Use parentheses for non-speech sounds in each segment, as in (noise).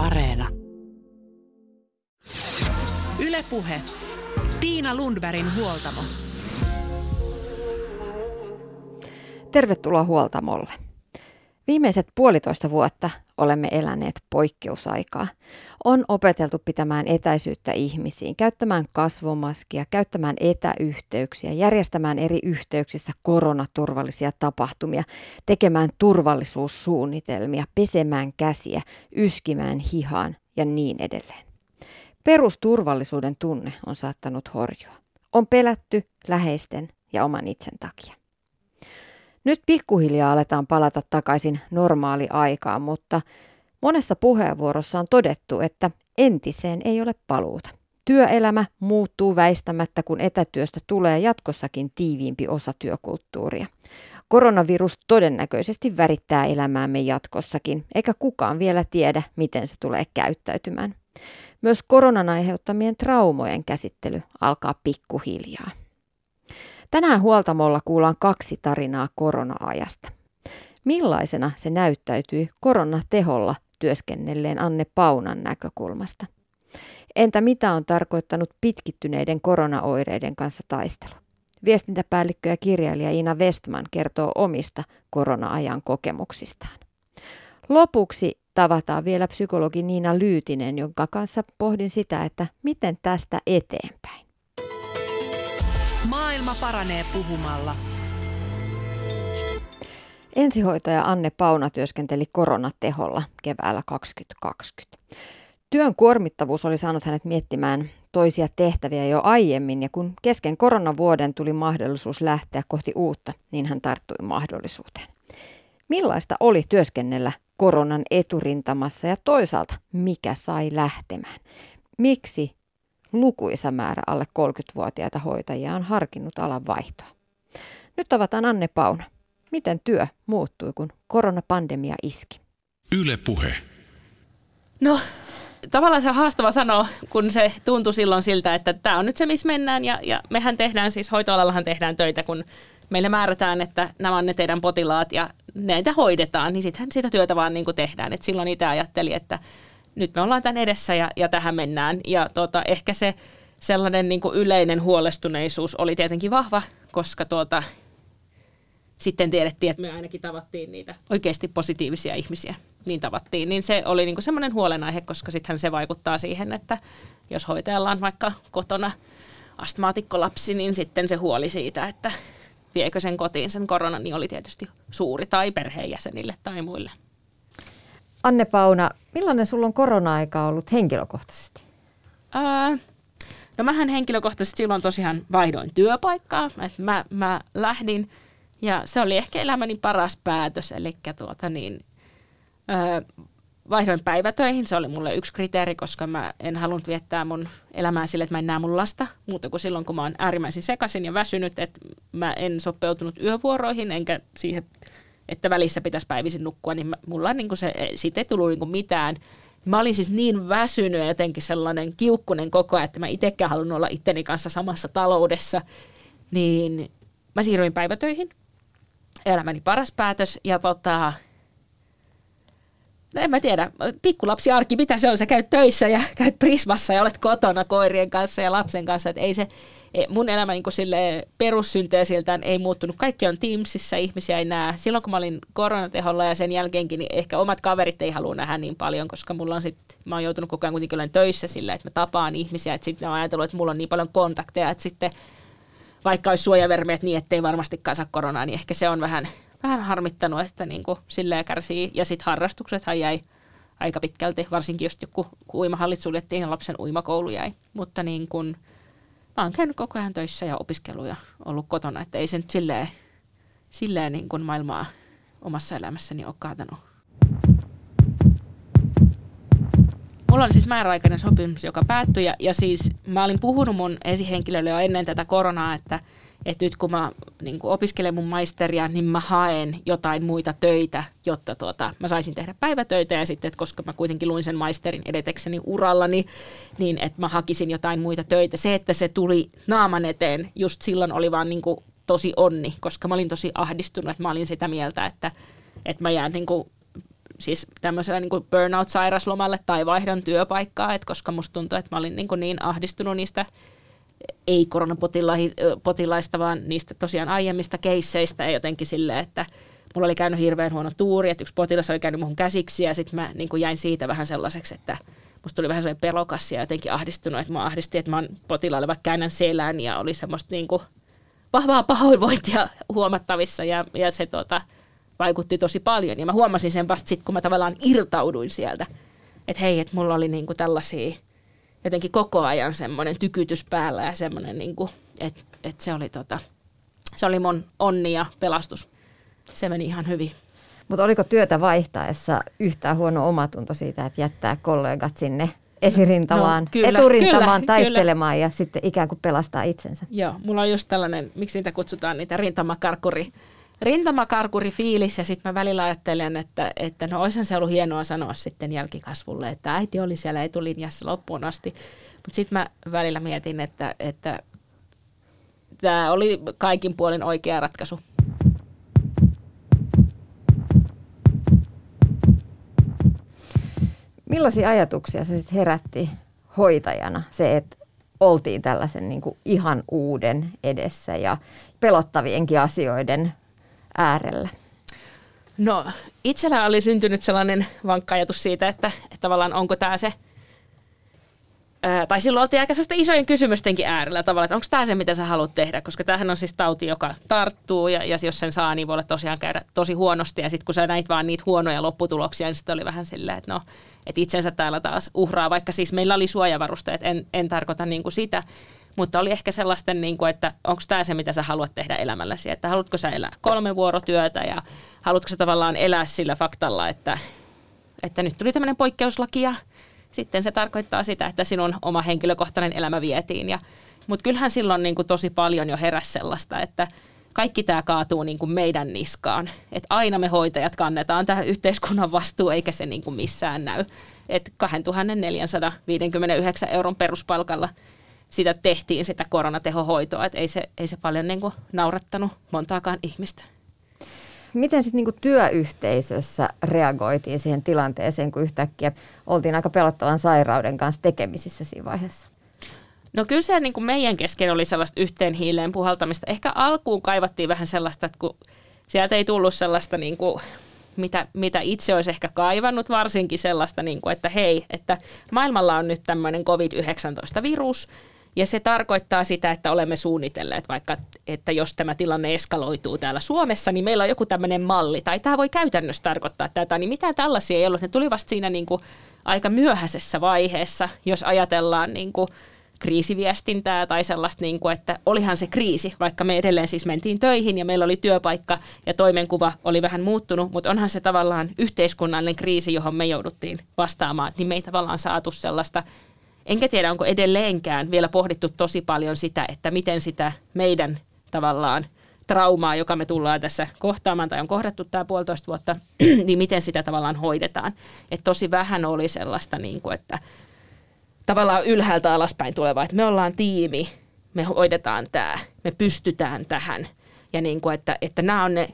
Areena. Ylepuhe. Tiina Lundbergin huoltamo. Tervetuloa huoltamolle. Viimeiset puolitoista vuotta olemme eläneet poikkeusaikaa. On opeteltu pitämään etäisyyttä ihmisiin, käyttämään kasvomaskia, käyttämään etäyhteyksiä, järjestämään eri yhteyksissä koronaturvallisia tapahtumia, tekemään turvallisuussuunnitelmia, pesemään käsiä, yskimään hihaan ja niin edelleen. Perusturvallisuuden tunne on saattanut horjua. On pelätty läheisten ja oman itsen takia. Nyt pikkuhiljaa aletaan palata takaisin normaali aikaan, mutta monessa puheenvuorossa on todettu, että entiseen ei ole paluuta. Työelämä muuttuu väistämättä, kun etätyöstä tulee jatkossakin tiiviimpi osa työkulttuuria. Koronavirus todennäköisesti värittää elämäämme jatkossakin, eikä kukaan vielä tiedä, miten se tulee käyttäytymään. Myös koronan aiheuttamien traumojen käsittely alkaa pikkuhiljaa. Tänään huoltamolla kuullaan kaksi tarinaa korona-ajasta. Millaisena se näyttäytyi koronateholla työskennelleen Anne Paunan näkökulmasta? Entä mitä on tarkoittanut pitkittyneiden koronaoireiden kanssa taistelu? Viestintäpäällikkö ja kirjailija Iina Westman kertoo omista korona-ajan kokemuksistaan. Lopuksi tavataan vielä psykologi Niina Lyytinen, jonka kanssa pohdin sitä, että miten tästä eteenpäin. Maailma paranee puhumalla. Ensihoitaja Anne Pauna työskenteli koronateholla keväällä 2020. Työn kuormittavuus oli saanut hänet miettimään toisia tehtäviä jo aiemmin ja kun kesken koronavuoden tuli mahdollisuus lähteä kohti uutta, niin hän tarttui mahdollisuuteen. Millaista oli työskennellä koronan eturintamassa ja toisaalta mikä sai lähtemään? Miksi lukuisa määrä alle 30-vuotiaita hoitajia on harkinnut alan vaihtoa. Nyt tavataan Anne Pauna. Miten työ muuttui, kun koronapandemia iski? Yle puhe. No, tavallaan se on haastava sanoa, kun se tuntui silloin siltä, että tämä on nyt se, missä mennään. Ja, ja mehän tehdään siis, hoitoalallahan tehdään töitä, kun meille määrätään, että nämä on ne teidän potilaat ja näitä hoidetaan, niin sittenhän sitä työtä vaan niin kuin tehdään. Et silloin itse ajattelin, että nyt me ollaan tämän edessä ja, ja tähän mennään. Ja tota, ehkä se sellainen niin kuin yleinen huolestuneisuus oli tietenkin vahva, koska tuota, sitten tiedettiin, että me ainakin tavattiin niitä oikeasti positiivisia ihmisiä. Niin tavattiin. Niin se oli niin kuin semmoinen huolenaihe, koska sitten se vaikuttaa siihen, että jos hoitajalla on vaikka kotona astmaatikkolapsi, niin sitten se huoli siitä, että viekö sen kotiin sen koronan, niin oli tietysti suuri tai perheenjäsenille tai muille. Anne Pauna, millainen sulla on korona-aika ollut henkilökohtaisesti? Öö, no mähän henkilökohtaisesti silloin tosiaan vaihdoin työpaikkaa. Et mä, mä lähdin ja se oli ehkä elämäni paras päätös. Eli tuota niin, öö, vaihdoin päivätöihin. Se oli mulle yksi kriteeri, koska mä en halunnut viettää mun elämää sille, että mä en näe mun lasta muuta kuin silloin, kun mä oon äärimmäisen sekaisin ja väsynyt. Että mä en sopeutunut yövuoroihin enkä siihen että välissä pitäisi päivisin nukkua, niin mulla niin se, siitä ei tullut niin mitään. Mä olin siis niin väsynyt ja jotenkin sellainen kiukkunen koko ajan, että mä itsekään halunnut olla itteni kanssa samassa taloudessa. Niin mä siirryin päivätöihin. Elämäni paras päätös. Ja tota, No en mä tiedä, pikkulapsi arki, mitä se on? Sä käyt töissä ja (laughs) käyt Prismassa ja olet kotona koirien kanssa ja lapsen kanssa. että ei se, mun elämä niin perussynteesiltään ei muuttunut. Kaikki on Teamsissa, ihmisiä ei näe. Silloin kun mä olin koronateholla ja sen jälkeenkin, niin ehkä omat kaverit ei halua nähdä niin paljon, koska mulla on sit, mä oon joutunut koko ajan kuitenkin olen töissä sillä, että mä tapaan ihmisiä. Että sitten on ajatellut, että mulla on niin paljon kontakteja, että sitten vaikka olisi suojavermeet niin, ettei varmastikaan saa koronaa, niin ehkä se on vähän vähän harmittanut, että niin kuin silleen kärsii. Ja sitten harrastuksethan jäi aika pitkälti, varsinkin just joku uimahallit suljettiin ja lapsen uimakoulu jäi. Mutta niin kuin, mä oon käynyt koko ajan töissä ja opiskellut ja ollut kotona, että ei se nyt silleen, silleen niin kuin maailmaa omassa elämässäni ole kaatanut. Mulla oli siis määräaikainen sopimus, joka päättyi ja, ja siis mä olin puhunut mun esihenkilölle jo ennen tätä koronaa, että – että nyt kun mä niin kun opiskelen mun maisteria, niin mä haen jotain muita töitä, jotta tuota, mä saisin tehdä päivätöitä ja sitten, että koska mä kuitenkin luin sen maisterin edetekseni urallani, niin että mä hakisin jotain muita töitä. Se, että se tuli naaman eteen just silloin oli vaan niin tosi onni, koska mä olin tosi ahdistunut, että mä olin sitä mieltä, että, että mä jään niin kuin siis tämmöisellä niin burnout-sairaslomalle tai vaihdan työpaikkaa, että koska musta tuntui, että mä olin niin, niin ahdistunut niistä ei koronapotilaista, vaan niistä tosiaan aiemmista keisseistä ja jotenkin silleen, että mulla oli käynyt hirveän huono tuuri, että yksi potilas oli käynyt muhun käsiksi ja sitten mä niin jäin siitä vähän sellaiseksi, että musta tuli vähän sellainen pelokas ja jotenkin ahdistunut, että mä ahdistin, että mä oon potilaalle vaikka käännän selän ja oli semmoista niin kuin vahvaa pahoinvointia huomattavissa ja, ja se tota, vaikutti tosi paljon. Ja mä huomasin sen vasta sitten, kun mä tavallaan irtauduin sieltä, että hei, että mulla oli niin kuin tällaisia jotenkin koko ajan semmoinen tykytys päällä ja semmoinen, niin kuin, että, että se, oli tota, se oli mun onni ja pelastus. Se meni ihan hyvin. Mutta oliko työtä vaihtaessa yhtään huono omatunto siitä, että jättää kollegat sinne esirintamaan, no, kyllä, eturintamaan kyllä, taistelemaan kyllä. ja sitten ikään kuin pelastaa itsensä? Joo, mulla on just tällainen, miksi niitä kutsutaan, niitä rintamakarkuri, rintamakarkuri fiilis ja sitten mä välillä ajattelen, että, että no olisihan se ollut hienoa sanoa sitten jälkikasvulle, että äiti oli siellä etulinjassa loppuun asti. Mutta sitten mä välillä mietin, että, että tämä oli kaikin puolin oikea ratkaisu. Millaisia ajatuksia se sitten herätti hoitajana, se, että oltiin tällaisen niin kuin ihan uuden edessä ja pelottavienkin asioiden äärellä? No itsellä oli syntynyt sellainen vankka ajatus siitä, että, että tavallaan onko tämä se, ää, tai silloin oltiin aika isojen kysymystenkin äärellä tavallaan, että onko tämä se, mitä sä haluat tehdä, koska tämähän on siis tauti, joka tarttuu ja, ja jos sen saa, niin voi olla tosiaan käydä tosi huonosti. Ja sitten kun sä näit vaan niitä huonoja lopputuloksia, niin sitten oli vähän silleen, että no, että itsensä täällä taas uhraa, vaikka siis meillä oli suojavarusteet, en, en tarkoita niin kuin sitä, mutta oli ehkä sellaisten, niin kuin, että onko tämä se, mitä sä haluat tehdä elämälläsi, että haluatko sä elää kolme vuorotyötä ja haluatko sä tavallaan elää sillä faktalla, että, että nyt tuli tämmöinen poikkeuslaki ja sitten se tarkoittaa sitä, että sinun oma henkilökohtainen elämä vietiin. Ja, mutta kyllähän silloin niin kuin tosi paljon jo heräsi sellaista, että kaikki tämä kaatuu niin kuin meidän niskaan. Että aina me hoitajat kannetaan tähän yhteiskunnan vastuu, eikä se niin kuin missään näy. Että 2459 euron peruspalkalla sitä tehtiin, sitä koronatehohoitoa. Että ei se, ei se paljon niin kuin naurattanut montaakaan ihmistä. Miten sitten niinku työyhteisössä reagoitiin siihen tilanteeseen, kun yhtäkkiä oltiin aika pelottavan sairauden kanssa tekemisissä siinä vaiheessa? No kyllä se niin kuin meidän kesken oli sellaista yhteen hiileen puhaltamista. Ehkä alkuun kaivattiin vähän sellaista, että kun sieltä ei tullut sellaista, niin kuin, mitä, mitä itse olisi ehkä kaivannut, varsinkin sellaista, niin kuin, että hei, että maailmalla on nyt tämmöinen COVID-19-virus, ja se tarkoittaa sitä, että olemme suunnitelleet vaikka, että jos tämä tilanne eskaloituu täällä Suomessa, niin meillä on joku tämmöinen malli, tai tämä voi käytännössä tarkoittaa tätä, niin mitään tällaisia ei ollut. Ne tuli vasta siinä niin kuin aika myöhäisessä vaiheessa, jos ajatellaan niin kuin kriisiviestintää tai sellaista, niin kuin, että olihan se kriisi, vaikka me edelleen siis mentiin töihin ja meillä oli työpaikka ja toimenkuva oli vähän muuttunut, mutta onhan se tavallaan yhteiskunnallinen kriisi, johon me jouduttiin vastaamaan, niin me ei tavallaan saatu sellaista Enkä tiedä, onko edelleenkään vielä pohdittu tosi paljon sitä, että miten sitä meidän tavallaan traumaa, joka me tullaan tässä kohtaamaan tai on kohdattu tämä puolitoista vuotta, (clears throat) niin miten sitä tavallaan hoidetaan. Että tosi vähän oli sellaista, niin kuin, että tavallaan ylhäältä alaspäin tuleva, että me ollaan tiimi, me hoidetaan tämä, me pystytään tähän. Ja niin kuin, että, että nämä on ne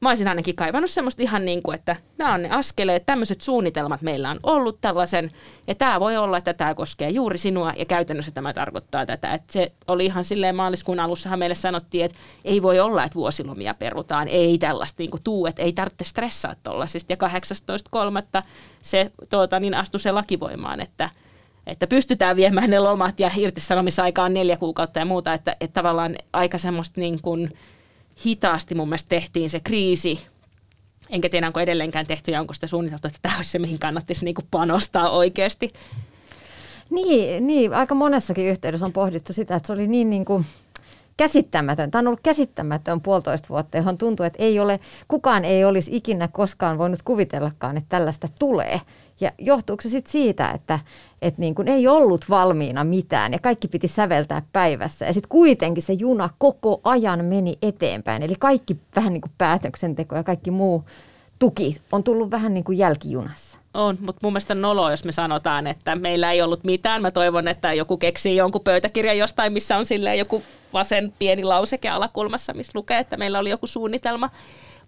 mä olisin ainakin kaivannut semmoista ihan niin kuin, että nämä on ne askeleet, tämmöiset suunnitelmat meillä on ollut tällaisen, ja tämä voi olla, että tämä koskee juuri sinua, ja käytännössä tämä tarkoittaa tätä. Että se oli ihan silleen maaliskuun alussahan meille sanottiin, että ei voi olla, että vuosilomia perutaan, ei tällaista niin kuin tuu, että ei tarvitse stressaa tuollaisista. Ja 18.3. se tuota, niin astui se lakivoimaan, että, että pystytään viemään ne lomat ja irtisanomisaika on neljä kuukautta ja muuta, että, että tavallaan aika semmoista niin kuin, hitaasti mun mielestä tehtiin se kriisi, enkä tiedä onko edelleenkään tehty ja onko sitä suunniteltu, että tämä olisi se, mihin kannattaisi niin kuin panostaa oikeasti. Niin, niin, aika monessakin yhteydessä on pohdittu sitä, että se oli niin, niin kuin käsittämätön. Tämä on ollut käsittämätön puolitoista vuotta, johon tuntuu, että ei ole, kukaan ei olisi ikinä koskaan voinut kuvitellakaan, että tällaista tulee. Ja johtuuko se sitten siitä, että, että niin kuin ei ollut valmiina mitään ja kaikki piti säveltää päivässä. Ja sitten kuitenkin se juna koko ajan meni eteenpäin. Eli kaikki vähän niin kuin päätöksenteko ja kaikki muu tuki on tullut vähän niin kuin jälkijunassa. On, mutta mun mielestä nolo, jos me sanotaan, että meillä ei ollut mitään. Mä toivon, että joku keksii jonkun pöytäkirjan jostain, missä on silleen joku vasen pieni lauseke alakulmassa, missä lukee, että meillä oli joku suunnitelma.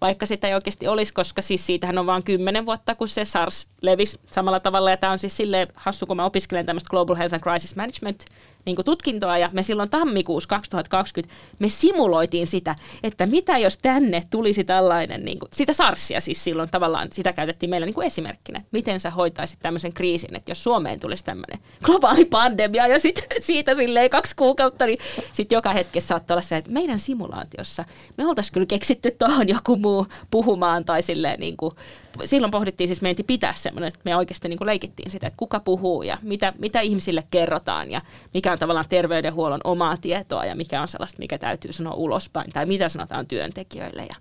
Vaikka sitä ei oikeasti olisi, koska siis siitähän on vain kymmenen vuotta, kun se SARS levisi samalla tavalla. Ja tämä on siis silleen hassu, kun mä opiskelen tämmöistä Global Health and Crisis Management niin tutkintoa, ja me silloin tammikuussa 2020 me simuloitiin sitä, että mitä jos tänne tulisi tällainen, niin kuin, sitä SARSia siis silloin tavallaan, sitä käytettiin meillä niin kuin esimerkkinä, miten sä hoitaisit tämmöisen kriisin, että jos Suomeen tulisi tämmöinen globaali pandemia, ja sitten (laughs) siitä silleen kaksi kuukautta, niin sitten joka hetkessä saattaa olla se, että meidän simulaatiossa me oltaisiin kyllä keksitty tuohon joku muu puhumaan, tai silleen niin kuin, silloin pohdittiin siis, meidän pitää semmoinen, me oikeasti niin kuin leikittiin sitä, että kuka puhuu ja mitä, mitä ihmisille kerrotaan ja mikä on tavallaan terveydenhuollon omaa tietoa ja mikä on sellaista, mikä täytyy sanoa ulospäin tai mitä sanotaan työntekijöille. Ja,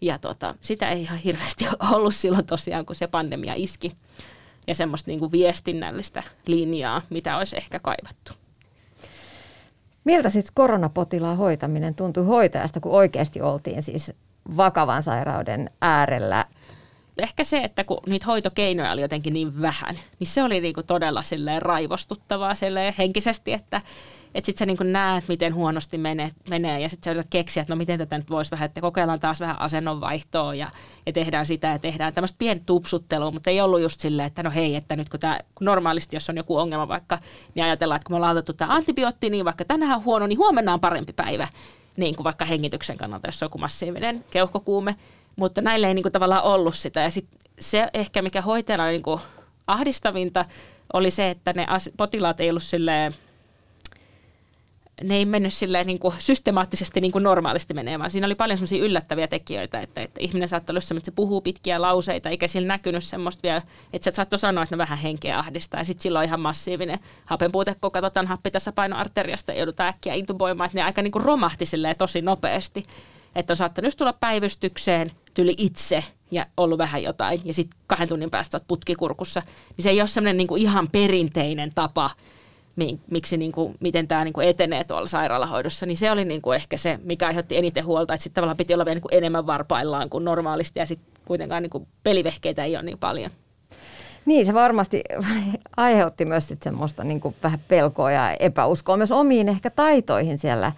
ja tota, sitä ei ihan hirveästi (laughs) ollut silloin tosiaan, kun se pandemia iski ja semmoista niin kuin viestinnällistä linjaa, mitä olisi ehkä kaivattu. Miltä sitten koronapotilaan hoitaminen tuntui hoitajasta, kun oikeasti oltiin siis vakavan sairauden äärellä ehkä se, että kun niitä hoitokeinoja oli jotenkin niin vähän, niin se oli niinku todella silleen raivostuttavaa silleen henkisesti, että et sitten sä niinku näet, miten huonosti menee, menee ja sitten sä yrität keksiä, että no miten tätä nyt voisi vähän, että kokeillaan taas vähän asennonvaihtoa ja, ja tehdään sitä ja tehdään tämmöistä pientä tupsuttelua, mutta ei ollut just silleen, että no hei, että nyt kun, kun normaalisti jos on joku ongelma vaikka, niin ajatellaan, että kun me ollaan otettu tämä antibiootti, niin vaikka tänään on huono, niin huomenna on parempi päivä, niin kuin vaikka hengityksen kannalta, jos on joku massiivinen keuhkokuume, mutta näille ei niin kuin tavallaan ollut sitä. Ja sit se ehkä, mikä hoitajana oli niin kuin ahdistavinta, oli se, että ne potilaat ei ollut silleen, ne ei mennyt silleen niin kuin systemaattisesti niin kuin normaalisti menemään. Siinä oli paljon semmoisia yllättäviä tekijöitä, että, että ihminen saattoi olla että se puhuu pitkiä lauseita, eikä sillä näkynyt semmoista vielä, että sä saattoi sanoa, että ne vähän henkeä ahdistaa. Ja sitten silloin ihan massiivinen hapenpuute, kun katsotaan happi tässä painoarteriasta joudutaan äkkiä intuboimaan, että ne aika niin kuin romahti silleen tosi nopeasti että on saattanut tulla päivystykseen tyli itse ja ollut vähän jotain. Ja sitten kahden tunnin päästä olet putkikurkussa, niin se ei ole semmoinen niinku ihan perinteinen tapa, miksi niinku, miten tämä niinku etenee tuolla sairaalahoidossa, niin se oli niinku ehkä se, mikä aiheutti eniten huolta, että sitten tavallaan piti olla vielä niinku enemmän varpaillaan kuin normaalisti. Ja sitten kuitenkaan niinku pelivehkeitä ei ole niin paljon. Niin, se varmasti (laughs) aiheutti myös sit semmoista niin kuin vähän pelkoa ja epäuskoa myös omiin ehkä taitoihin siellä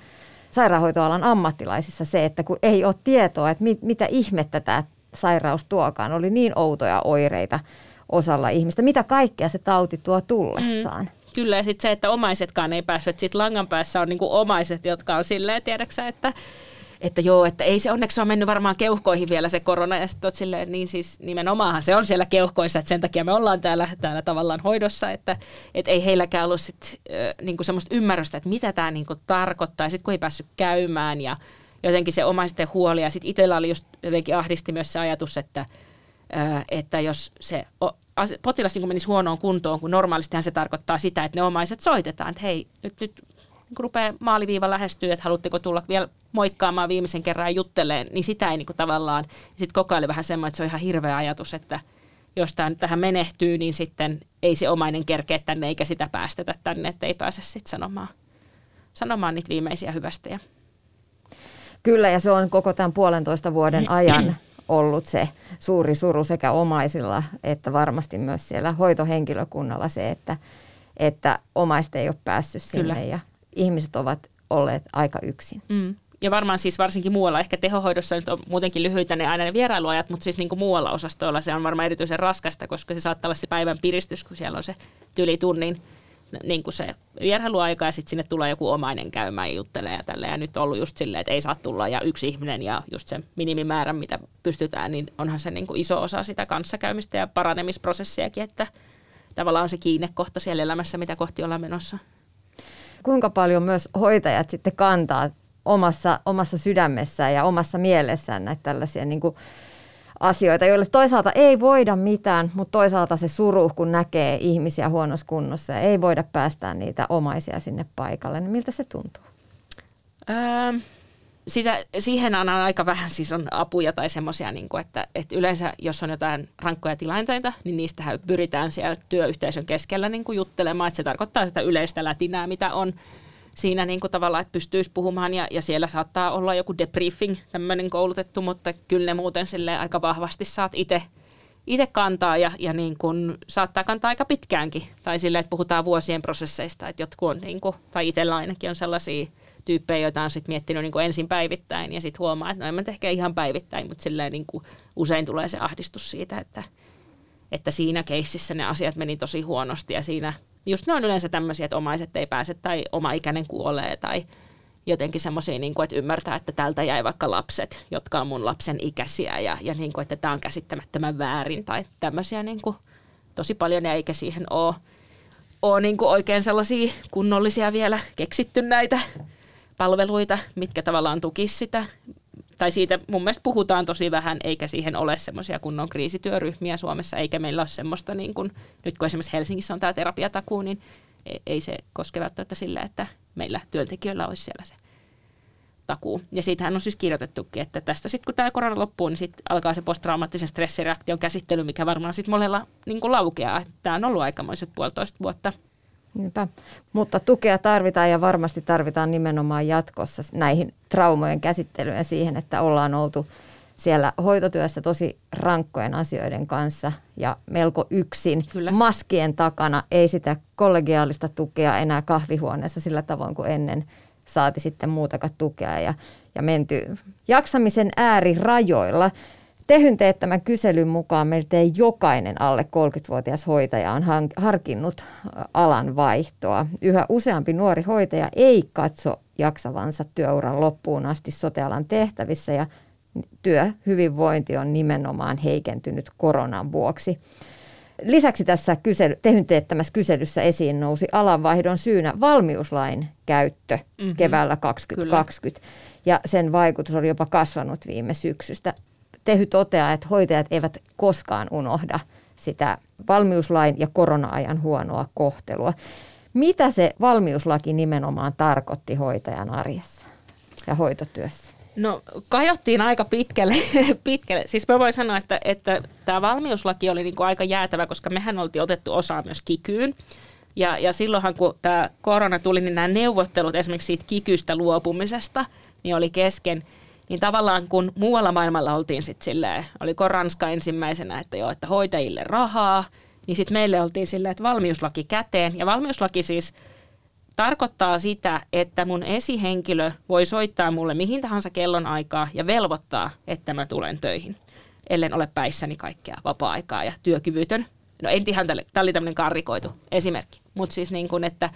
sairaanhoitoalan ammattilaisissa se, että kun ei ole tietoa, että mit, mitä ihmettä tämä sairaus tuokaan, oli niin outoja oireita osalla ihmistä, mitä kaikkea se tauti tuo tullessaan. Mm. Kyllä, ja sitten se, että omaisetkaan ei päässyt. Sitten langan päässä on niinku omaiset, jotka on silleen, tiedäksä, että että joo, että ei se onneksi ole mennyt varmaan keuhkoihin vielä se korona, ja sitten silleen, niin siis nimenomaan se on siellä keuhkoissa, että sen takia me ollaan täällä, täällä tavallaan hoidossa, että et ei heilläkään ollut sit, äh, niinku semmoista ymmärrystä, että mitä tämä niinku tarkoittaa, ja sitten kun ei päässyt käymään, ja jotenkin se omaisten huoli, ja sitten itsellä oli just jotenkin ahdisti myös se ajatus, että, äh, että jos se potilas niin menisi huonoon kuntoon, kun normaalistihan se tarkoittaa sitä, että ne omaiset soitetaan, että hei, nyt, nyt kun rupeaa maaliviiva lähestyä, että haluatteko tulla vielä moikkaamaan viimeisen kerran jutteleen, niin sitä ei niin kuin tavallaan, sitten koko ajan vähän semmoinen, että se on ihan hirveä ajatus, että jos tämä nyt tähän menehtyy, niin sitten ei se omainen kerkeä tänne eikä sitä päästetä tänne, että ei pääse sitten sanomaan, sanomaan niitä viimeisiä hyvästejä. Kyllä, ja se on koko tämän puolentoista vuoden ajan ollut se suuri suru sekä omaisilla että varmasti myös siellä hoitohenkilökunnalla se, että, että omaista ei ole päässyt sinne Kyllä. ja ihmiset ovat olleet aika yksin. Mm. Ja varmaan siis varsinkin muualla, ehkä tehohoidossa nyt on muutenkin lyhyitä ne aina ne vierailuajat, mutta siis niin kuin muualla osastoilla se on varmaan erityisen raskasta, koska se saattaa olla se päivän piristys, kun siellä on se tyli tunnin niin kuin se vierailuaika ja sitten sinne tulee joku omainen käymään ja juttelee ja tälle. Ja nyt on ollut just silleen, että ei saa tulla ja yksi ihminen ja just se minimimäärä, mitä pystytään, niin onhan se niin kuin iso osa sitä kanssakäymistä ja paranemisprosessiakin, että tavallaan on se kiinnekohta siellä elämässä, mitä kohti ollaan menossa kuinka paljon myös hoitajat sitten kantaa omassa, omassa sydämessään ja omassa mielessään näitä tällaisia niin kuin asioita, joille toisaalta ei voida mitään, mutta toisaalta se suru, kun näkee ihmisiä huonossa kunnossa ja ei voida päästää niitä omaisia sinne paikalle, niin miltä se tuntuu? Ähm sitä, siihen on aika vähän siis on apuja tai semmoisia, niin että, että yleensä jos on jotain rankkoja tilanteita, niin niistähän pyritään siellä työyhteisön keskellä niin kuin juttelemaan, että se tarkoittaa sitä yleistä lätinää, mitä on siinä niin kuin tavallaan, että pystyisi puhumaan ja, ja siellä saattaa olla joku debriefing, tämmöinen koulutettu, mutta kyllä ne muuten sille aika vahvasti saat itse itse kantaa ja, ja niin kuin saattaa kantaa aika pitkäänkin. Tai silleen, että puhutaan vuosien prosesseista, että jotkut on, niin kuin, tai itsellä ainakin on sellaisia tyyppejä, joita on sitten miettinyt niin kuin ensin päivittäin ja sitten huomaa, että no en mä ehkä ihan päivittäin, mutta silleen niin kuin usein tulee se ahdistus siitä, että, että siinä keississä ne asiat meni tosi huonosti ja siinä just ne on yleensä tämmöisiä, että omaiset ei pääse tai oma ikäinen kuolee tai jotenkin semmoisia, niin kuin, että ymmärtää, että tältä jäi vaikka lapset, jotka on mun lapsen ikäisiä ja, ja niin kuin, että tämä on käsittämättömän väärin tai tämmöisiä niin kuin, tosi paljon ja eikä siihen ole, ole niin kuin oikein sellaisia kunnollisia vielä keksitty näitä palveluita, mitkä tavallaan tukisi sitä. Tai siitä mun mielestä puhutaan tosi vähän, eikä siihen ole semmoisia kunnon kriisityöryhmiä Suomessa, eikä meillä ole semmoista, niin kuin, nyt kun esimerkiksi Helsingissä on tämä terapiatakuu, niin ei se koske välttämättä sillä, että meillä työntekijöillä olisi siellä se takuu. Ja siitähän on siis kirjoitettukin, että tästä sitten kun tämä korona loppuu, niin sitten alkaa se posttraumaattisen stressireaktion käsittely, mikä varmaan sitten monella niin laukeaa. Tämä on ollut aikamoiset puolitoista vuotta. Niinpä. Mutta tukea tarvitaan ja varmasti tarvitaan nimenomaan jatkossa näihin traumojen käsittelyyn ja siihen, että ollaan oltu siellä hoitotyössä tosi rankkojen asioiden kanssa ja melko yksin. Kyllä. Maskien takana ei sitä kollegiaalista tukea enää kahvihuoneessa sillä tavoin kuin ennen saati sitten muutakaan tukea ja, ja menty jaksamisen äärirajoilla. Tehyn teettämän kyselyn mukaan melkein jokainen alle 30-vuotias hoitaja on harkinnut alan vaihtoa. Yhä useampi nuori hoitaja ei katso jaksavansa työuran loppuun asti sotealan tehtävissä ja työhyvinvointi on nimenomaan heikentynyt koronan vuoksi. Lisäksi tässä kysely, tehyn teettämässä kyselyssä esiin nousi alanvaihdon syynä valmiuslain käyttö mm-hmm. keväällä 2020 Kyllä. ja sen vaikutus oli jopa kasvanut viime syksystä. Tehy toteaa, että hoitajat eivät koskaan unohda sitä valmiuslain ja korona-ajan huonoa kohtelua. Mitä se valmiuslaki nimenomaan tarkoitti hoitajan arjessa ja hoitotyössä? No kajottiin aika pitkälle. (laughs) pitkälle. Siis mä voin sanoa, että, että tämä valmiuslaki oli niinku aika jäätävä, koska mehän oltiin otettu osaa myös kikyyn. Ja, ja silloinhan kun tämä korona tuli, niin nämä neuvottelut esimerkiksi siitä kikystä luopumisesta, niin oli kesken. Niin tavallaan kun muualla maailmalla oltiin sitten silleen, oliko Ranska ensimmäisenä, että joo, että hoitajille rahaa, niin sitten meille oltiin silleen, että valmiuslaki käteen. Ja valmiuslaki siis tarkoittaa sitä, että mun esihenkilö voi soittaa mulle mihin tahansa kellon aikaa ja velvoittaa, että mä tulen töihin, ellen ole päissäni kaikkea vapaa-aikaa ja työkyvytön. No en ihan tälle, tämä oli tämmöinen karrikoitu esimerkki, mutta siis niin kuin, että